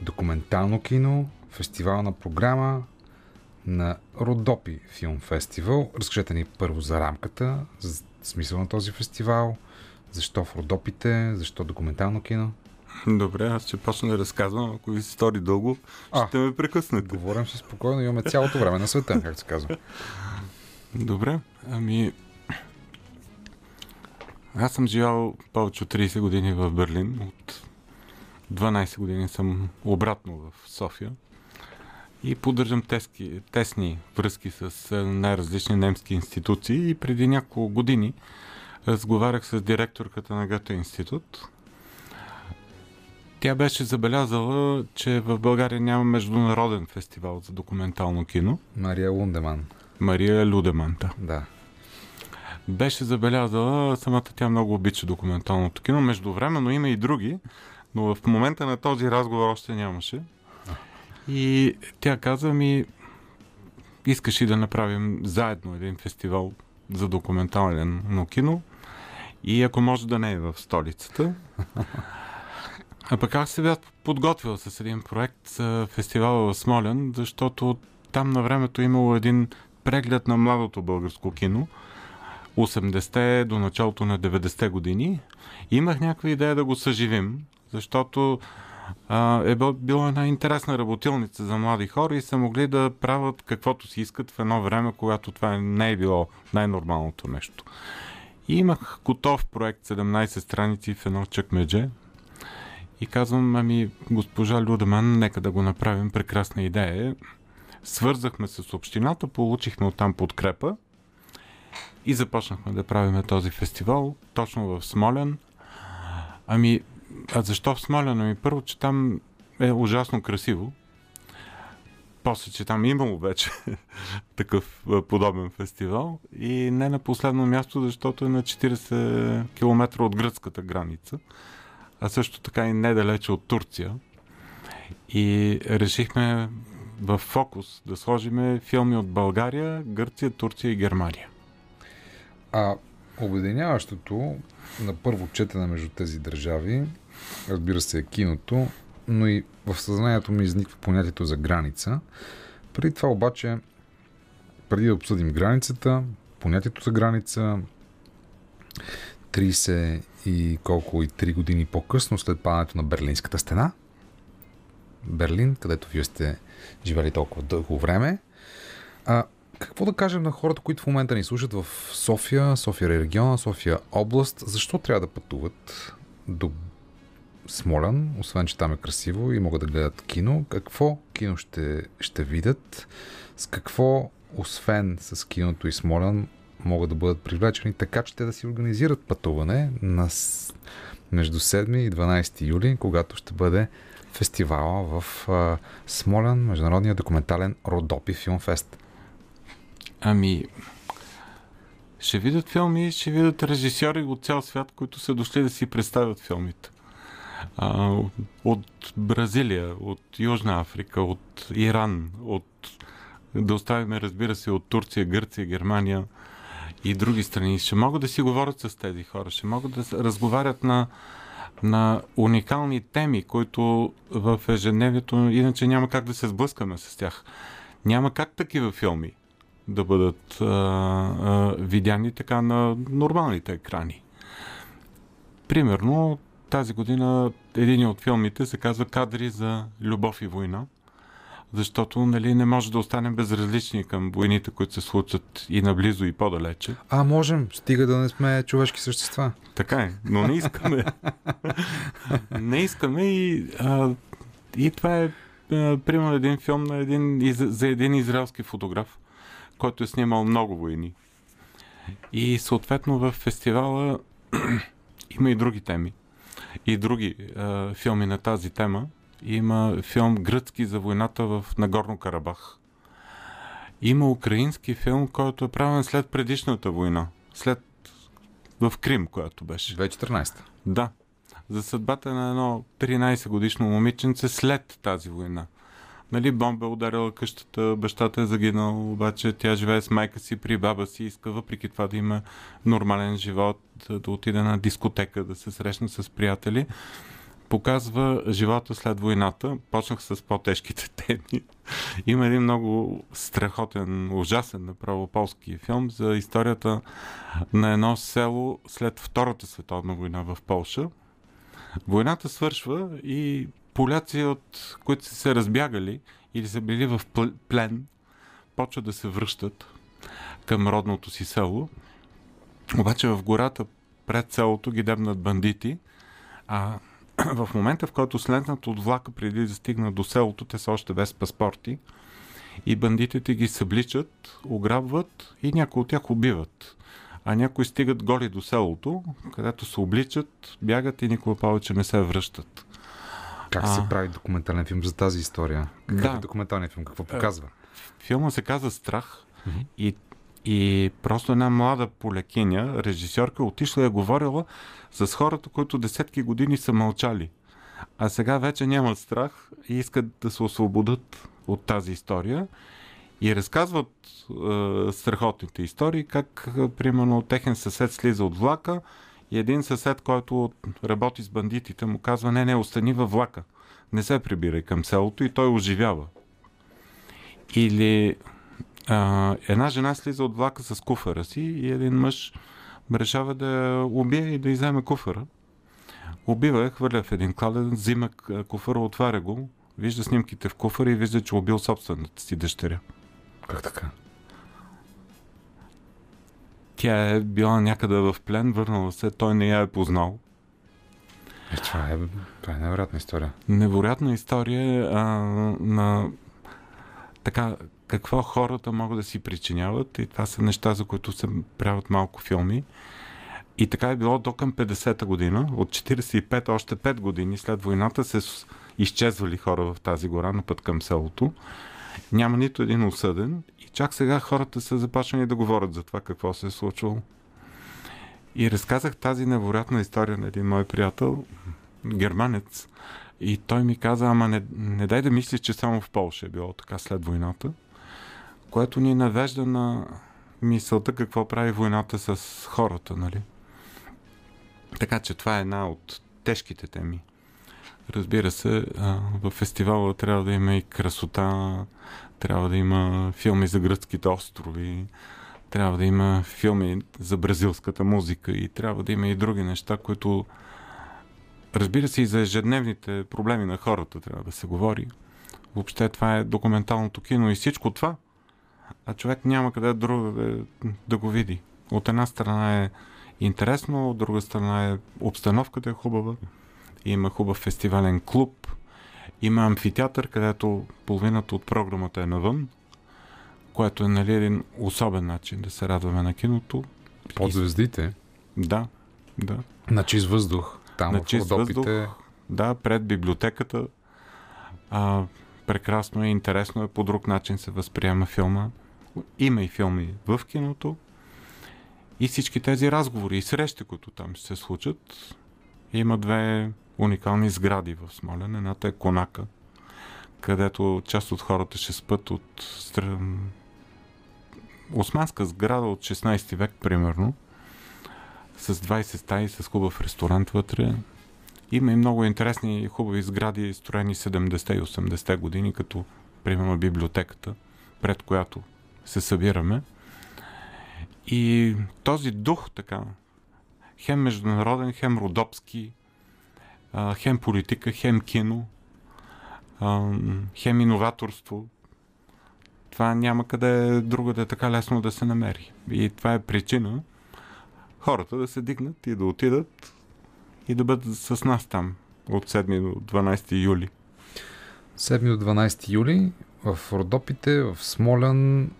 документално кино, фестивална програма на Родопи филм фестивал. Разкажете ни първо за рамката, за смисъл на този фестивал, защо в Родопите, защо документално кино. Добре, аз ще почна да разказвам. Ако ви се стори дълго, А, ще ме прекъснете. Говорим се спокойно, имаме цялото време на света, както се казва. Добре, ами... Аз съм живял повече от 30 години в Берлин. От 12 години съм обратно в София. И поддържам тески, тесни връзки с е, най-различни немски институции. И преди няколко години разговарях с директорката на Гъте институт. Тя беше забелязала, че в България няма международен фестивал за документално кино. Мария Лундеман. Мария Людеманта. Да. Беше забелязала, самата тя много обича документалното кино. Междувременно има и други, но в момента на този разговор още нямаше. И тя каза ми, искаш и да направим заедно един фестивал за документално кино и ако може да не е в столицата. А пък аз се бях подготвил с един проект за фестивала в Смолен, защото там на времето имало един преглед на младото българско кино. 80-те до началото на 90-те години. Имах някаква идея да го съживим, защото е бил- била една интересна работилница за млади хора и са могли да правят каквото си искат в едно време, когато това не е било най-нормалното нещо. И имах готов проект 17 страници в едно чакмедже. И казвам, ами, госпожа Людеман, нека да го направим. Прекрасна идея е. Свързахме се с общината, получихме оттам подкрепа и започнахме да правим този фестивал точно в Смолен. Ами, а защо в Смолен? Ами първо, че там е ужасно красиво. После, че там имало вече такъв подобен фестивал. И не на последно място, защото е на 40 км от гръцката граница. А също така и недалече от Турция. И решихме в фокус да сложиме филми от България, Гърция, Турция и Германия. А обединяващото на първо четене между тези държави, разбира се, е киното, но и в съзнанието ми изниква понятието за граница. Преди това обаче, преди да обсъдим границата, понятието за граница, 30 и колко и 3 години по-късно, след падането на Берлинската стена, Берлин, където вие сте живели толкова дълго време. А, какво да кажем на хората, които в момента ни слушат в София, София региона, София област? Защо трябва да пътуват до Смолян, освен че там е красиво и могат да гледат кино? Какво кино ще, ще видят? С какво, освен с киното и Смолян, могат да бъдат привлечени така, че те да си организират пътуване на, между 7 и 12 юли, когато ще бъде фестивала в а, Смолян, Международния документален Родопи Филмфест. Ами, ще видят филми, ще видят режисьори от цял свят, които са дошли да си представят филмите. А, от Бразилия, от Южна Африка, от Иран, от да оставим, разбира се, от Турция, Гърция, Германия и други страни. Ще могат да си говорят с тези хора, ще могат да разговарят на, на уникални теми, които в ежедневието иначе няма как да се сблъскаме с тях. Няма как такива филми да бъдат а, а, видяни така на нормалните екрани. Примерно, тази година един от филмите се казва Кадри за любов и война, защото нали, не може да останем безразлични към войните, които се случат и наблизо и по-далече. А, можем, стига да не сме човешки същества. Така е, но не искаме. не искаме и, а, и това е примерно един филм на един, за един израелски фотограф, който е снимал много войни. И съответно в фестивала има и други теми. И други а, филми на тази тема. Има филм Гръцки за войната в Нагорно Карабах. Има украински филм, който е правен след предишната война. След в Крим, която беше. 2014. Да. За съдбата на едно 13 годишно момиченце след тази война. Нали, бомба е ударила къщата, бащата е загинал, обаче тя живее с майка си при баба си, иска въпреки това да има нормален живот, да отиде на дискотека, да се срещне с приятели. Показва живота след войната. Почнах с по-тежките теми. Има един много страхотен, ужасен направо полски филм за историята на едно село след Втората световна война в Полша. Войната свършва и поляци, от които са се разбягали или са били в плен, почват да се връщат към родното си село. Обаче в гората пред селото ги дебнат бандити, а в момента, в който слезнат от влака преди да стигнат до селото, те са още без паспорти и бандитите ги събличат, ограбват и някои от тях убиват. А някои стигат голи до селото, където се обличат, бягат и никога повече не се връщат. Как се прави документален филм за тази история? Какъв да. е документален филм? Какво показва? Филма се казва Страх mm-hmm. и, и просто една млада полекиня, режисьорка, отишла и е говорила с хората, които десетки години са мълчали. А сега вече нямат страх и искат да се освободят от тази история. И разказват е, страхотните истории, как, е, примерно, техен съсед слиза от влака и един съсед, който работи с бандитите, му казва, не, не, остани във влака. Не се прибирай към селото и той оживява. Или а, една жена слиза от влака с куфара си и един мъж решава да убие и да иземе куфара. Убива я, хвърля в един кладен, взима куфара, отваря го, вижда снимките в куфара и вижда, че убил собствената си дъщеря. Как така? Тя е била някъде в плен, върнала се, той не я е познал. Е, това е, това е невероятна история. Невероятна история а, на така, какво хората могат да си причиняват и това са неща, за които се правят малко филми. И така е било до към 50-та година. От 45 още 5 години след войната се изчезвали хора в тази гора на път към селото. Няма нито един осъден чак сега хората са започнали да говорят за това какво се е случвало. И разказах тази невероятна история на един мой приятел, германец, и той ми каза, ама не, не дай да мислиш, че само в Польша е било така след войната, което ни навежда на мисълта какво прави войната с хората, нали? Така че това е една от тежките теми. Разбира се, в фестивала трябва да има и красота, трябва да има филми за гръцките острови, трябва да има филми за бразилската музика и трябва да има и други неща, които разбира се и за ежедневните проблеми на хората трябва да се говори. Въобще това е документалното кино и всичко това, а човек няма къде друго да, да го види. От една страна е интересно, от друга страна е обстановката е хубава, има хубав фестивален клуб, има амфитеатър, където половината от програмата е навън, което е нали, един особен начин да се радваме на киното. Под звездите? Да, да. На чист въздух. Там на чист въздух, да, пред библиотеката. А, прекрасно и интересно е, по друг начин се възприема филма. Има и филми в киното. И всички тези разговори и срещи, които там ще се случат, има две уникални сгради в Смолен. Едната е Конака, където част от хората ще спът от османска сграда от 16 век, примерно, с 20 стаи, с хубав ресторант вътре. Има и много интересни и хубави сгради, строени 70 и 80 години, като, примерно, библиотеката, пред която се събираме. И този дух, така, хем международен, хем родопски, хем политика, хем кино, хем иноваторство. Това няма къде друго да е така лесно да се намери. И това е причина хората да се дигнат и да отидат и да бъдат с нас там от 7 до 12 юли. 7 до 12 юли в Родопите, в Смолян,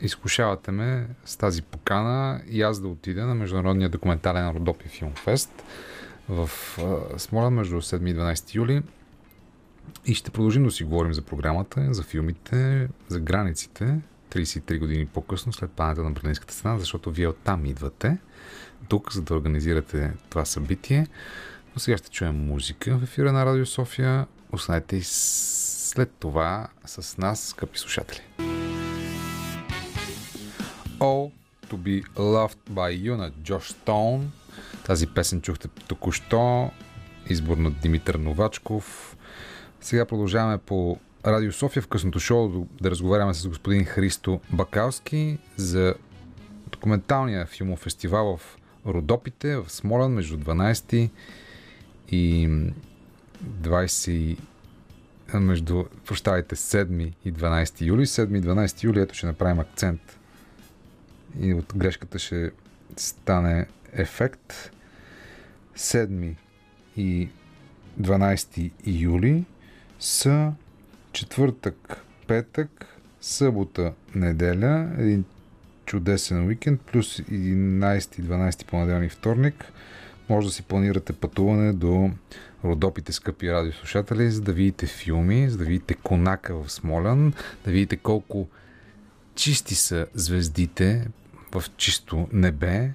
изкушавате ме с тази покана и аз да отида на Международния документален Родопи Филмфест в Смолян между 7 и 12 юли. И ще продължим да си говорим за програмата, за филмите, за границите, 33 години по-късно, след падането на Берлинската стена, защото вие оттам идвате тук, за да организирате това събитие. Но сега ще чуем музика в ефира на Радио София. Останете с след това с нас, скъпи слушатели. All to be loved by you на Джош Стоун. Тази песен чухте току-що. Избор на Димитър Новачков. Сега продължаваме по Радио София в късното шоу да разговаряме с господин Христо Бакалски за документалния филмов фестивал в Родопите в Смолен между 12 и 20 между, прощавайте, 7 и 12 юли. 7 и 12 юли, ето ще направим акцент и от грешката ще стане ефект. 7 и 12 юли са четвъртък, петък, събота, неделя, един чудесен уикенд, плюс 11 и 12 понеделник, вторник. Може да си планирате пътуване до Родопите, скъпи радиослушатели, за да видите филми, за да видите конака в Смолян, да видите колко чисти са звездите в чисто небе,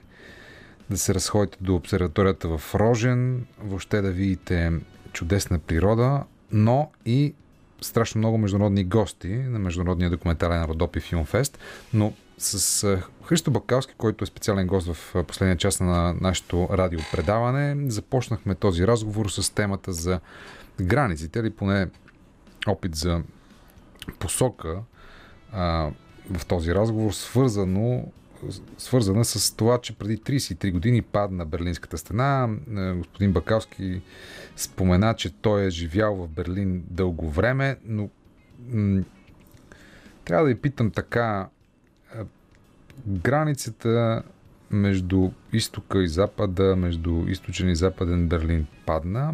да се разходите до обсерваторията в Рожен, въобще да видите чудесна природа, но и страшно много международни гости на Международния документален Родопи Филмфест, но с Христо Бакалски, който е специален гост в последния част на нашето радиопредаване, започнахме този разговор с темата за границите, или поне опит за посока а, в този разговор, свързано свързана с това, че преди 33 години падна Берлинската стена. Господин Бакалски спомена, че той е живял в Берлин дълго време, но м- трябва да ви питам така. Границата между изтока и запада, между източен и западен Берлин падна.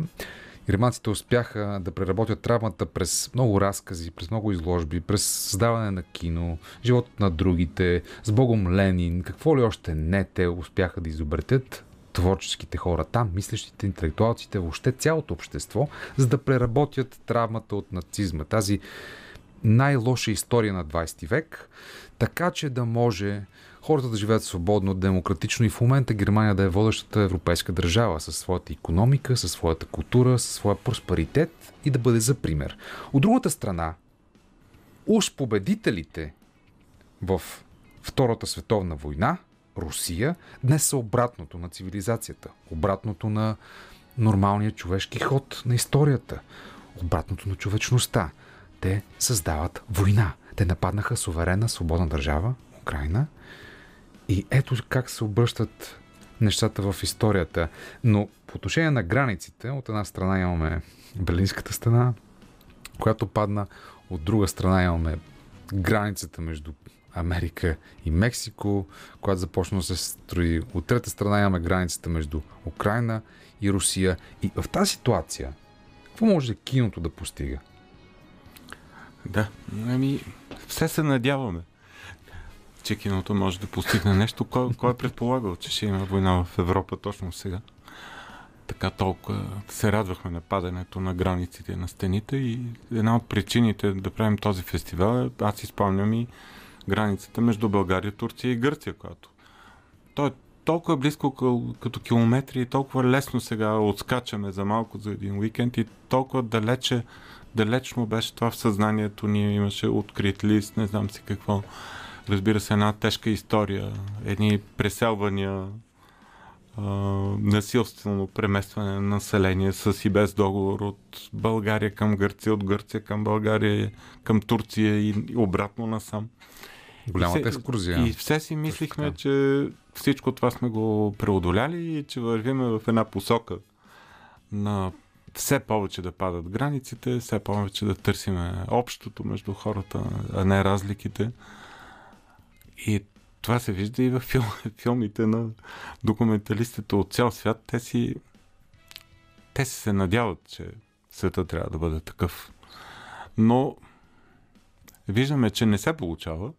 Германците успяха да преработят травмата през много разкази, през много изложби, през създаване на кино, животът на другите, с Богом Ленин, какво ли още не те успяха да изобретят творческите хора там, мислещите, интелектуалците, въобще цялото общество, за да преработят травмата от нацизма. Тази най-лоша история на 20 век, така че да може хората да живеят свободно, демократично и в момента Германия да е водещата европейска държава със своята економика, със своята култура, със своя просперитет и да бъде за пример. От другата страна, уж победителите в Втората световна война, Русия, днес са обратното на цивилизацията, обратното на нормалния човешки ход на историята, обратното на човечността. Те създават война. Те нападнаха суверена, свободна държава, Украина, и ето как се обръщат нещата в историята. Но по отношение на границите, от една страна имаме Берлинската стена, която падна, от друга страна имаме границата между Америка и Мексико, която започна да се строи. От трета страна имаме границата между Украина и Русия. И в тази ситуация, какво може киното да постига? Да, ами, все се надяваме че киното може да постигне нещо. Кой, кой е предполагал, че ще има война в Европа точно сега? Така толкова се радвахме на падането на границите на стените и една от причините да правим този фестивал е, аз изпомням и границата между България, Турция и Гърция, която то е толкова близко като километри и толкова лесно сега отскачаме за малко за един уикенд и толкова далече, далечно беше това в съзнанието ни. Имаше открит лист, не знам си какво разбира се, една тежка история, едни преселвания, а, насилствено преместване на население с и без договор от България към Гърция, от Гърция към България, към Турция и обратно насам. Голямата и все, екскурзия. И все си мислихме, че всичко това сме го преодоляли и че вървиме в една посока на все повече да падат границите, все повече да търсиме общото между хората, а не разликите. И това се вижда и в фил, филмите на документалистите от цял свят. Те си те се надяват, че света трябва да бъде такъв. Но виждаме, че не се получава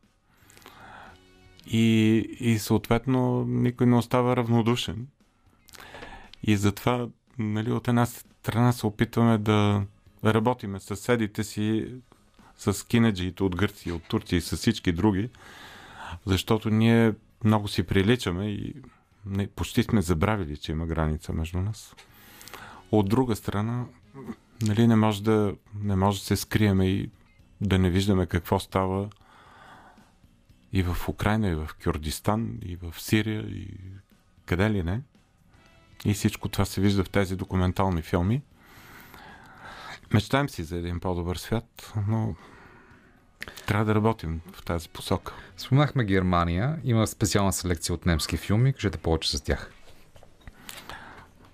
и, и съответно никой не остава равнодушен. И затова нали, от една страна се опитваме да работиме с съседите си, с кинеджиите от Гърция, от Турция и с всички други, защото ние много си приличаме и не, почти сме забравили, че има граница между нас. От друга страна, нали, не може да, не може да се скриеме и да не виждаме какво става и в Украина, и в Кюрдистан, и в Сирия, и къде ли не. И всичко това се вижда в тези документални филми. Мечтаем си за един по-добър свят, но трябва да работим в тази посока. Спомнахме Германия. Има специална селекция от немски филми. Кажете повече за тях.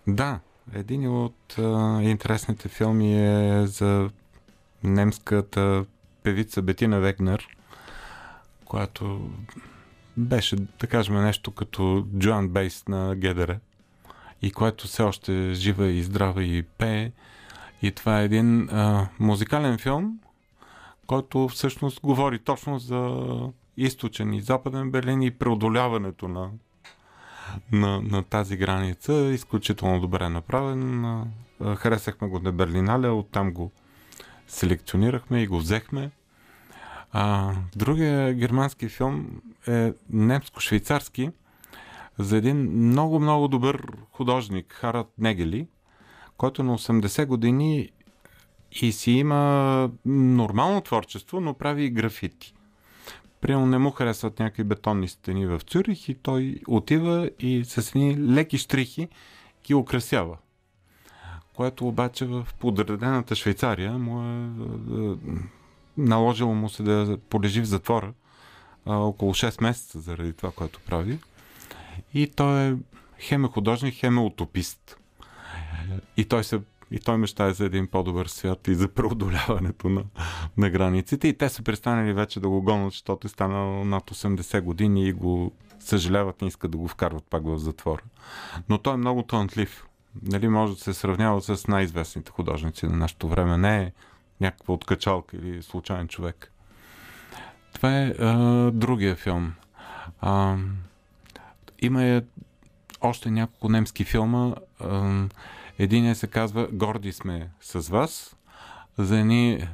Да, един от а, интересните филми е за немската певица Бетина Вегнер, която беше, да кажем, нещо като Джоан Бейс на ГДР и което все още жива и здрава и пее. И това е един а, музикален филм, който всъщност говори точно за източен и западен Берлин и преодоляването на, на, на тази граница. Изключително добре направен. Харесахме го на Берлинале, оттам го селекционирахме и го взехме. А, другия германски филм е немско-швейцарски за един много-много добър художник, Харат Негели, който на 80 години и си има нормално творчество, но прави и графити. Примерно не му харесват някакви бетонни стени в Цюрих и той отива и с едни леки штрихи ги украсява. Което обаче в подредената Швейцария му е, е наложило му се да полежи в затвора а, около 6 месеца заради това, което прави. И той е хем художник, хем утопист. И той се и той мечтае за един по-добър свят и за преодоляването на, на границите. И те са престанали вече да го гонят, защото е станал над 80 години и го съжаляват, не искат да го вкарват пак в затвора. Но той е много талантлив. Нали, може да се сравнява с най-известните художници на нашето време. Не е някаква откачалка или случайен човек. Това е а, другия филм. А, има е още няколко немски филма. А, един се казва Горди сме с вас. За едни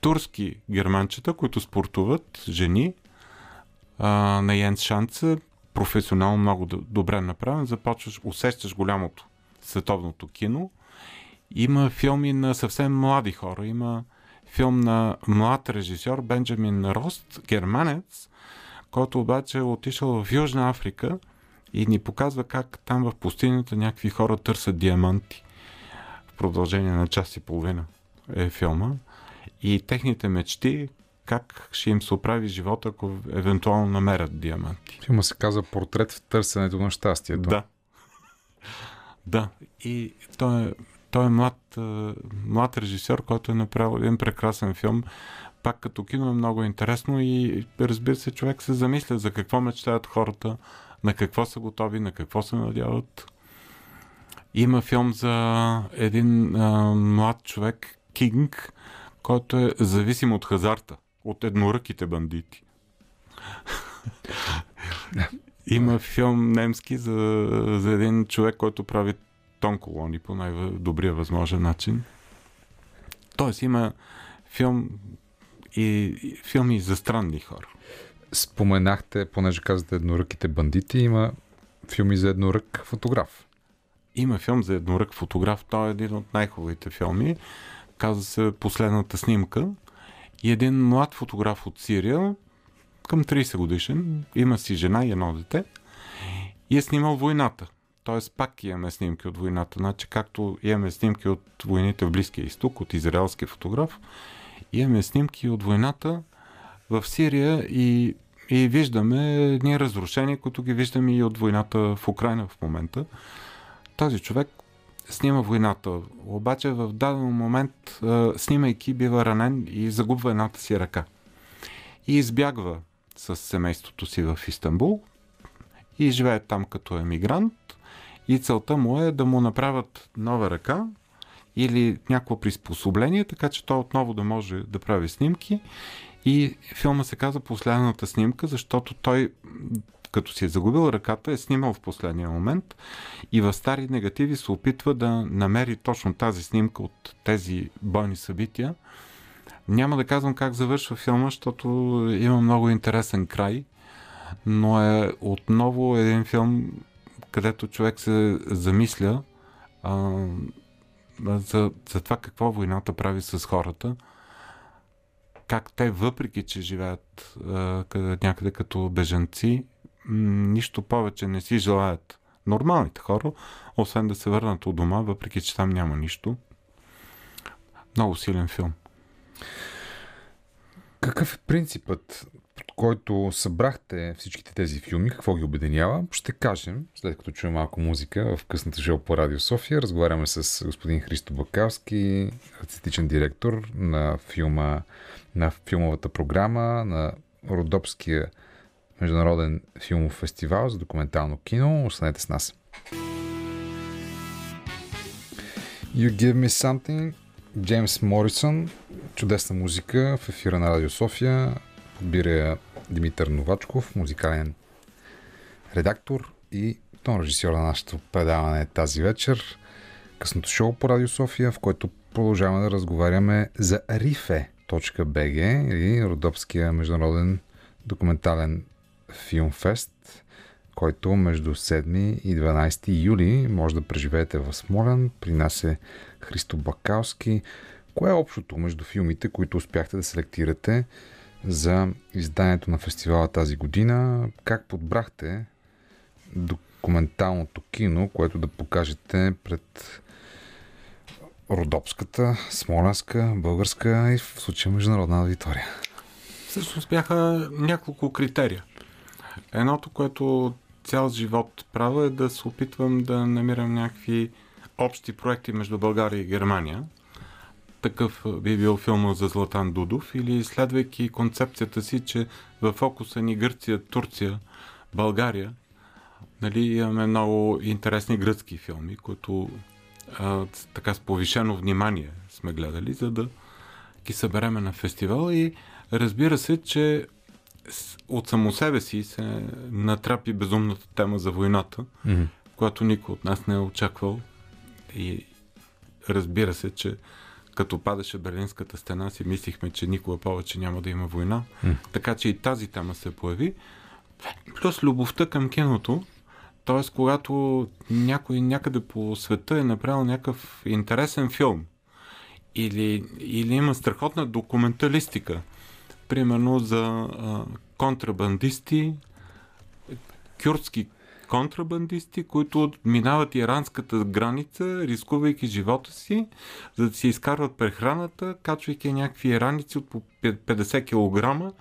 турски германчета, които спортуват, жени, а, на Йенс Шанца, професионално много добре направен. Започваш, усещаш голямото световното кино – има филми на съвсем млади хора. Има филм на млад режисьор Бенджамин Рост, германец, който обаче е отишъл в Южна Африка и ни показва как там в пустинята някакви хора търсят диаманти. Продължение на час и половина е филма. И техните мечти, как ще им се оправи живота, ако евентуално намерят диаманти. Филма се казва Портрет в търсенето на щастието. Да. Да. И той е той е млад, млад режисьор, който е направил един прекрасен филм. Пак като кино е много интересно и разбира се, човек се замисля за какво мечтаят хората, на какво са готови, на какво се надяват. Има филм за един а, млад човек, Кинг, който е зависим от хазарта, от едноръките бандити. Има филм немски за, за един човек, който прави тон колони по най-добрия възможен начин. Тоест има филм и филми за странни хора. Споменахте, понеже казвате едноръките бандити, има филми за еднорък фотограф. Има филм за еднорък фотограф. Той е един от най-хубавите филми. Казва се Последната снимка. И един млад фотограф от Сирия, към 30 годишен, има си жена и едно дете и е снимал войната. Т.е. пак имаме снимки от войната. Значи, както имаме снимки от войните в Близкия изток, от израелски фотограф, имаме снимки от войната в Сирия и, и виждаме едни разрушения, които ги виждаме и от войната в Украина в момента. Този човек снима войната, обаче в даден момент, снимайки, бива ранен и загубва едната си ръка. И избягва с семейството си в Истанбул и живее там като емигрант и целта му е да му направят нова ръка или някакво приспособление, така че той отново да може да прави снимки. И филма се казва Последната снимка, защото той, като си е загубил ръката, е снимал в последния момент и в стари негативи се опитва да намери точно тази снимка от тези бойни събития. Няма да казвам как завършва филма, защото има много интересен край, но е отново един филм, където човек се замисля а, за, за това какво войната прави с хората. Как те, въпреки че живеят а, някъде като бежанци, нищо повече не си желаят нормалните хора, освен да се върнат от дома, въпреки че там няма нищо. Много силен филм. Какъв е принципът, който събрахте всичките тези филми? Какво ги обединява? Ще кажем, след като чуем малко музика в късната шоу по Радио София. Разговаряме с господин Христо Бакалски, артистичен директор на филма, на филмовата програма на Родопския международен филмов фестивал за документално кино. Останете с нас. You Give Me Something Джеймс Морисън, чудесна музика в ефира на Радио София. Подбира Димитър Новачков, музикален редактор и тон режисьор на нашето предаване тази вечер. Късното шоу по Радио София, в което продължаваме да разговаряме за rife.bg или Родопския международен документален филмфест, който между 7 и 12 юли може да преживеете в Смолян. При нас е Христо Бакалски. Кое е общото между филмите, които успяхте да селектирате за изданието на фестивала тази година? Как подбрахте документалното кино, което да покажете пред родопската, смолянска, българска и в случая международна аудитория? Всъщност бяха няколко критерия. Едното, което цял живот правя е да се опитвам да намирам някакви общи проекти между България и Германия. Такъв би бил филма за Златан Дудов или следвайки концепцията си, че в фокуса ни Гърция, Турция, България, нали, имаме много интересни гръцки филми, които а, така с повишено внимание сме гледали, за да ги събереме на фестивал и разбира се, че от само себе си се натрапи безумната тема за войната, mm-hmm. която никой от нас не е очаквал. И разбира се, че като падаше Берлинската стена, си мислихме, че никога повече няма да има война. Mm. Така че и тази тема се появи. Плюс любовта към киното, т.е. когато някой някъде по света е направил някакъв интересен филм или, или има страхотна документалистика, примерно за а, контрабандисти, кюртски контрабандисти, които минават иранската граница, рискувайки живота си, за да си изкарват прехраната, качвайки някакви ираници от по 50 кг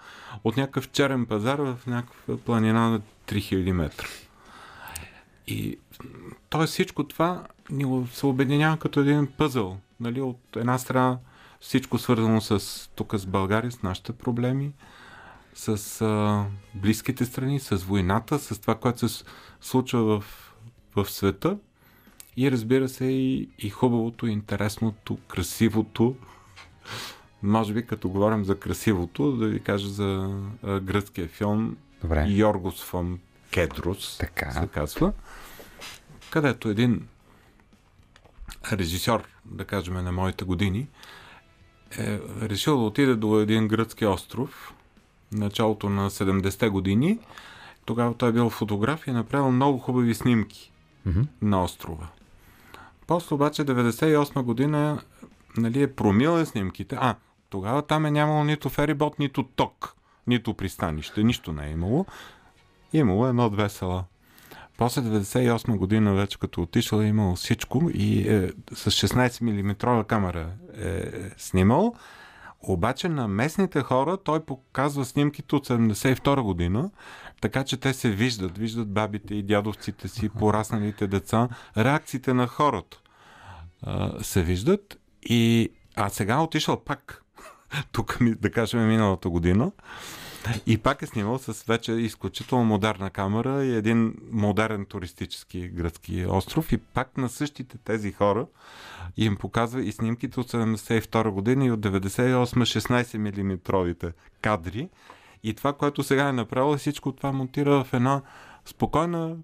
от някакъв черен пазар в някаква планина на 3000 метра. И т.е. всичко това ни се обединява като един пъзъл. Нали? От една страна всичко свързано с тук с България, с нашите проблеми, с а, близките страни, с войната, с това, което се случва в, в света и разбира се и, и хубавото, интересното, красивото. Може би като говорим за красивото, да ви кажа за а, гръцкия филм Добре. Йоргос фон Кедрус така. се казва, където един режисьор, да кажем на моите години, е решил да отиде до един гръцки остров началото на 70-те години. Тогава той е бил фотограф и е направил много хубави снимки mm-hmm. на острова. После обаче 98 година нали, е промила снимките. А, тогава там е нямало нито ферибот, нито ток, нито пристанище. Нищо не е имало. Имало едно-две села. После 98 година, вече като отишъл, е имал всичко и е, с 16 мм камера е снимал. Обаче на местните хора той показва снимките от 72 година, така че те се виждат. Виждат бабите и дядовците си, порасналите деца. Реакциите на хората а, се виждат. И... А сега отишъл пак. Тук, да кажем, миналата година. И пак е снимал с вече изключително модерна камера и един модерен туристически гръцки остров. И пак на същите тези хора им показва и снимките от 72 година и от 98 16 мм кадри. И това, което сега е направил, всичко това монтира в една спокойна,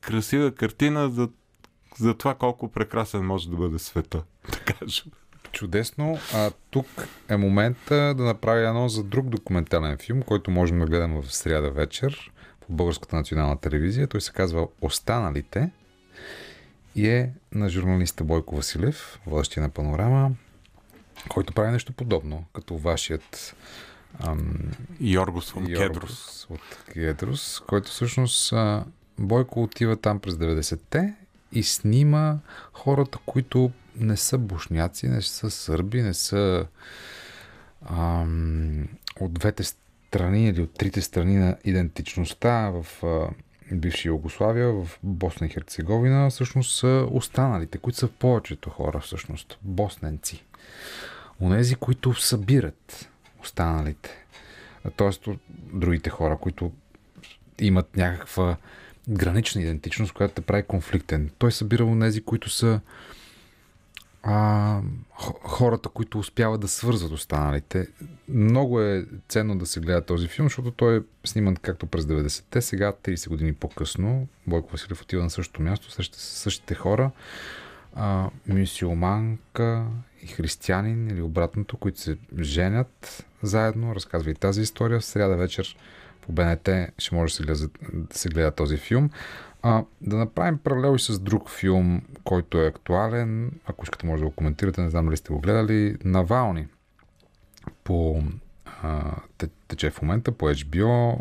красива картина за, за това колко прекрасен може да бъде света, да кажем. Чудесно. А тук е момента да направя едно за друг документален филм, който можем да гледаме в сряда вечер по Българската национална телевизия. Той се казва Останалите. и е на журналиста Бойко Василев, водещия на Панорама, който прави нещо подобно, като вашият ам, Йоргос от. Йоргос от Кедрос, който всъщност а, Бойко отива там през 90-те и снима хората, които не са бушняци, не са сърби, не са ам, от двете страни или от трите страни на идентичността в а, бивша Югославия, в Босна и Херцеговина, всъщност са останалите, които са повечето хора, всъщност, босненци. Онези, които събират останалите. Тоест, другите хора, които имат някаква гранична идентичност, която те прави конфликтен. Той събира онези, които са а, хората, които успяват да свързват останалите. Много е ценно да се гледа този филм, защото той е сниман както през 90-те, сега 30 години по-късно. Бойко Василев отива на същото място, среща същите хора. А, мюсюлманка и християнин или обратното, които се женят заедно. Разказва и тази история. В сряда вечер по БНТ ще може да се гледа, да се гледа този филм. А, да направим паралел и с друг филм, който е актуален. Ако искате, може да го коментирате. Не знам дали сте го гледали. Навални. По а, тече в момента по HBO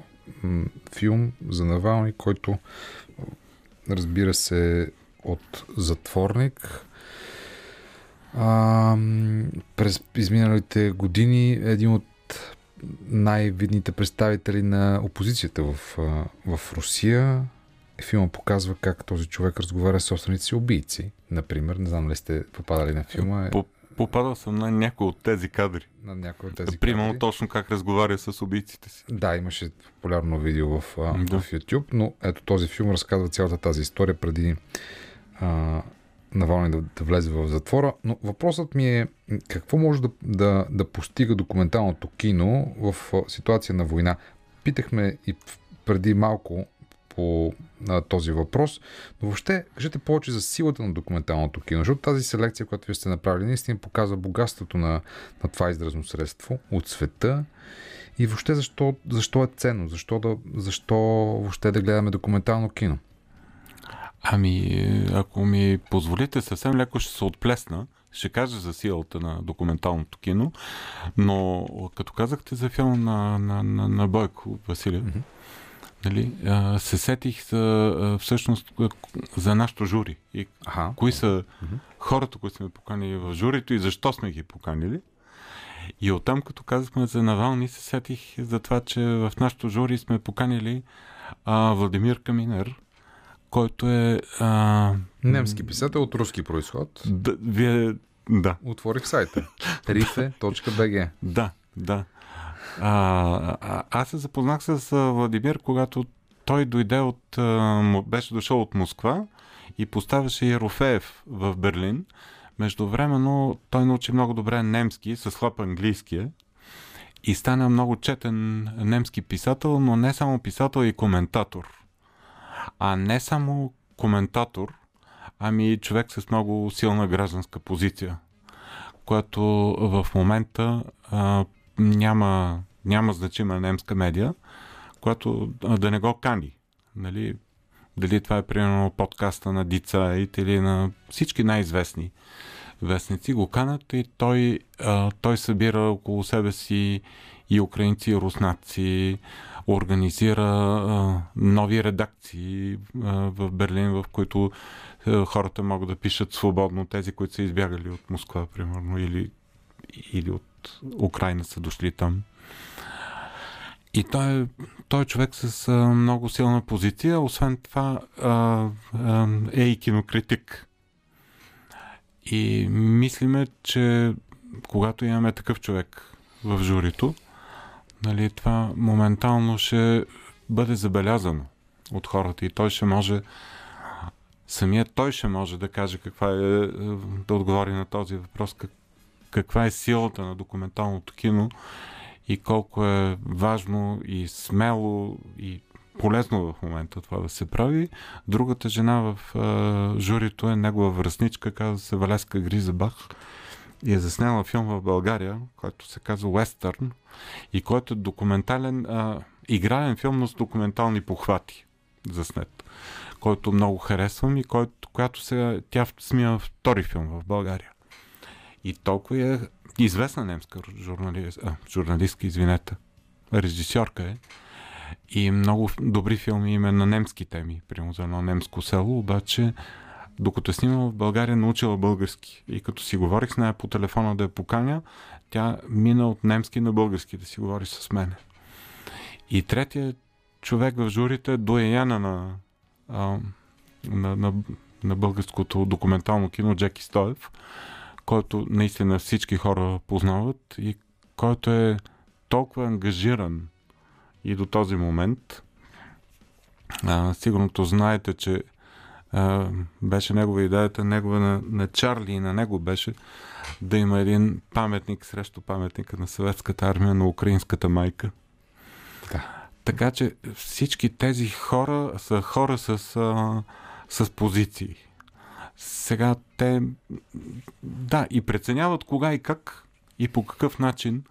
филм за Навални, който разбира се от затворник. А, през изминалите години един от най-видните представители на опозицията в, в Русия. Филма показва как този човек разговаря с собствените си убийци. Например, не знам ли сте попадали на филма. Попадал съм на някои от тези кадри. На някои от тези Примерно кадри. точно как разговаря с убийците си. Да, имаше популярно видео в, да. в YouTube, но ето този филм разказва цялата тази история преди а, Навални да, да влезе в затвора. Но въпросът ми е какво може да, да, да постига документалното кино в ситуация на война. Питахме и преди малко по а, този въпрос, но въобще кажете повече за силата на документалното кино, защото тази селекция, която вие сте направили, наистина показва богатството на, на това изразно средство от света и въобще защо, защо е ценно, защо, да, защо въобще да гледаме документално кино. Ами, ако ми позволите, съвсем леко ще се отплесна. Ще кажа за силата на документалното кино, но като казахте за филма на, на, на, на Бойко Василев, mm-hmm. Нали, се сетих за, всъщност за нашото жури. И ага. кои са mm-hmm. хората, които сме поканили в журито и защо сме ги поканили. И оттам, като казахме за Навални, се сетих за това, че в нашото жури сме поканили а, Владимир Каминер, който е... А... Немски писател от руски происход. Да, вие... Да. Отворих сайта. rife.bg Да, да. А, а, аз се запознах с Владимир, когато той дойде от... Беше дошъл от Москва и поставяше Ерофеев в Берлин. Междувременно той научи много добре немски, с хлап английския и стана много четен немски писател, но не само писател и коментатор а не само коментатор, ами човек с много силна гражданска позиция, което в момента а, няма, няма значима немска медия, която да не го кани. Нали? Дали това е примерно подкаста на Дица или на всички най-известни вестници го канат и той, а, той събира около себе си и украинци, и руснаци, организира а, нови редакции а, в Берлин, в които а, хората могат да пишат свободно, тези, които са избягали от Москва, примерно, или, или от Украина са дошли там. И той той е човек с а, много силна позиция, освен това а, а, е и кинокритик. И мислиме, че когато имаме такъв човек в журито, нали, това моментално ще бъде забелязано от хората и той ще може самият той ще може да каже каква е, да отговори на този въпрос, как, каква е силата на документалното кино и колко е важно и смело и полезно в момента това да се прави. Другата жена в а, журито е негова връзничка, казва се Валеска Гризабах и е заснела филм в България, който се казва Уестърн и който е документален, а, играен филм, но с документални похвати заснет, който много харесвам и който, която сега тя снима втори филм в България. И толкова е известна немска журналист, а, журналистка, извинете, режисьорка е. И много добри филми има на немски теми, примерно за едно немско село, обаче докато е снимала в България, научила български. И като си говорих с нея по телефона да я поканя, тя мина от немски на български да си говори с мен. И третия човек в журите е дояна на, на, на, на българското документално кино Джеки Стоев, който наистина всички хора познават и който е толкова ангажиран и до този момент. А, сигурното знаете, че а, беше негова идеята, негова на, на Чарли и на него беше да има един паметник срещу паметника на съветската армия на украинската майка. Да. Така че всички тези хора са хора с, а, с позиции. Сега те, да, и преценяват кога и как и по какъв начин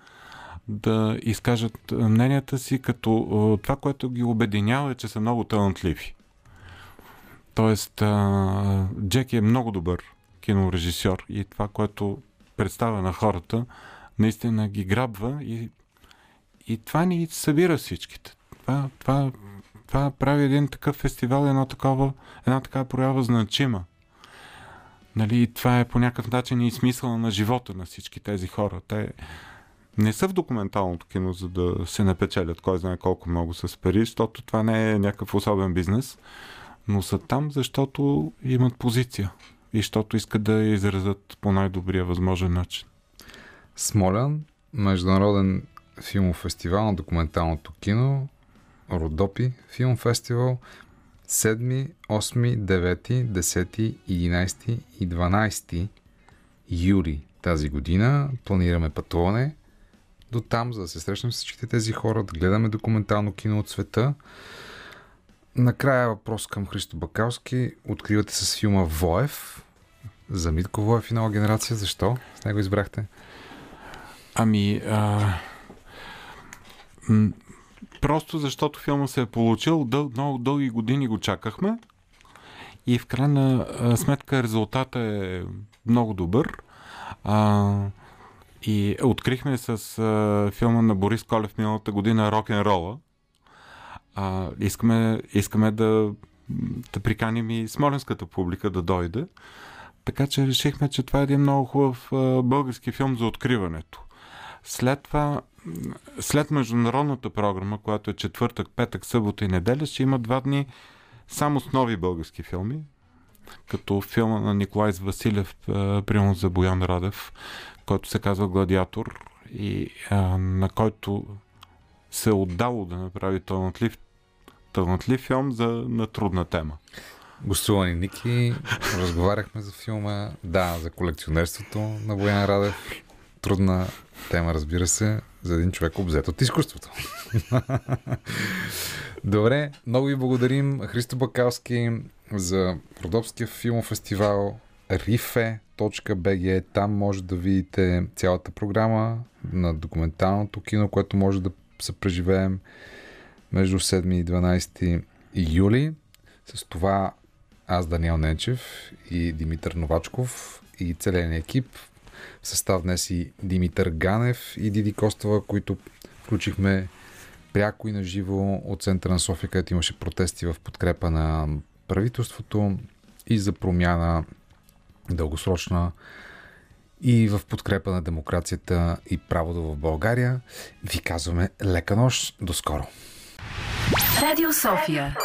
да изкажат мненията си, като това, което ги обединява е, че са много талантливи. Тоест, Джеки е много добър кинорежисьор и това, което представя на хората, наистина ги грабва и, и това ни събира всичките. Това, това, това прави един такъв фестивал, една такава, една такава проява значима. Нали, това е по някакъв начин и смисъла на живота на всички тези хора. Те не са в документалното кино, за да се напечелят кой знае колко много с пари, защото това не е някакъв особен бизнес, но са там, защото имат позиция и защото искат да изразят по най-добрия възможен начин. Смолян, Международен филмов фестивал на документалното кино, Родопи филм фестивал, 7, 8, 9, 10, 11 и 12 юли тази година. Планираме пътуване до там, за да се срещнем с всичките тези хора, да гледаме документално кино от света. Накрая въпрос към Христо Бакалски. Откривате с филма Воев за Митко Воев и нова генерация. Защо? С него избрахте? Ами, а... просто защото филма се е получил, дъл, много дълги години го чакахме и в крайна сметка резултата е много добър. А, и открихме с а, филма на Борис Колев миналата година Рок-н-рола. А, искаме, искаме да, да приканим и смоленската публика да дойде. Така че решихме, че това е един много хубав а, български филм за откриването. След това, след международната програма, която е четвъртък, петък, събота и неделя, ще има два дни само с нови български филми, като филма на Николай Василев, примерно за Боян Радев, който се казва Гладиатор и а, на който се е отдало да направи талантлив, талантлив филм за на трудна тема. Гостувани Ники, разговаряхме за филма, да, за колекционерството на Боян Радев. Трудна тема, разбира се, за един човек обзет от изкуството. Добре, много ви благодарим, Христо Бакалски, за Родопския филмов фестивал rife.bg. Там може да видите цялата програма на документалното кино, което може да се преживеем между 7 и 12 юли. С това аз, Даниел Ненчев и Димитър Новачков и целият екип състав днес и Димитър Ганев и Диди Костова, които включихме пряко и наживо от центъра на София, където имаше протести в подкрепа на правителството и за промяна дългосрочна и в подкрепа на демокрацията и правото в България. Ви казваме лека нощ. До скоро! Радио София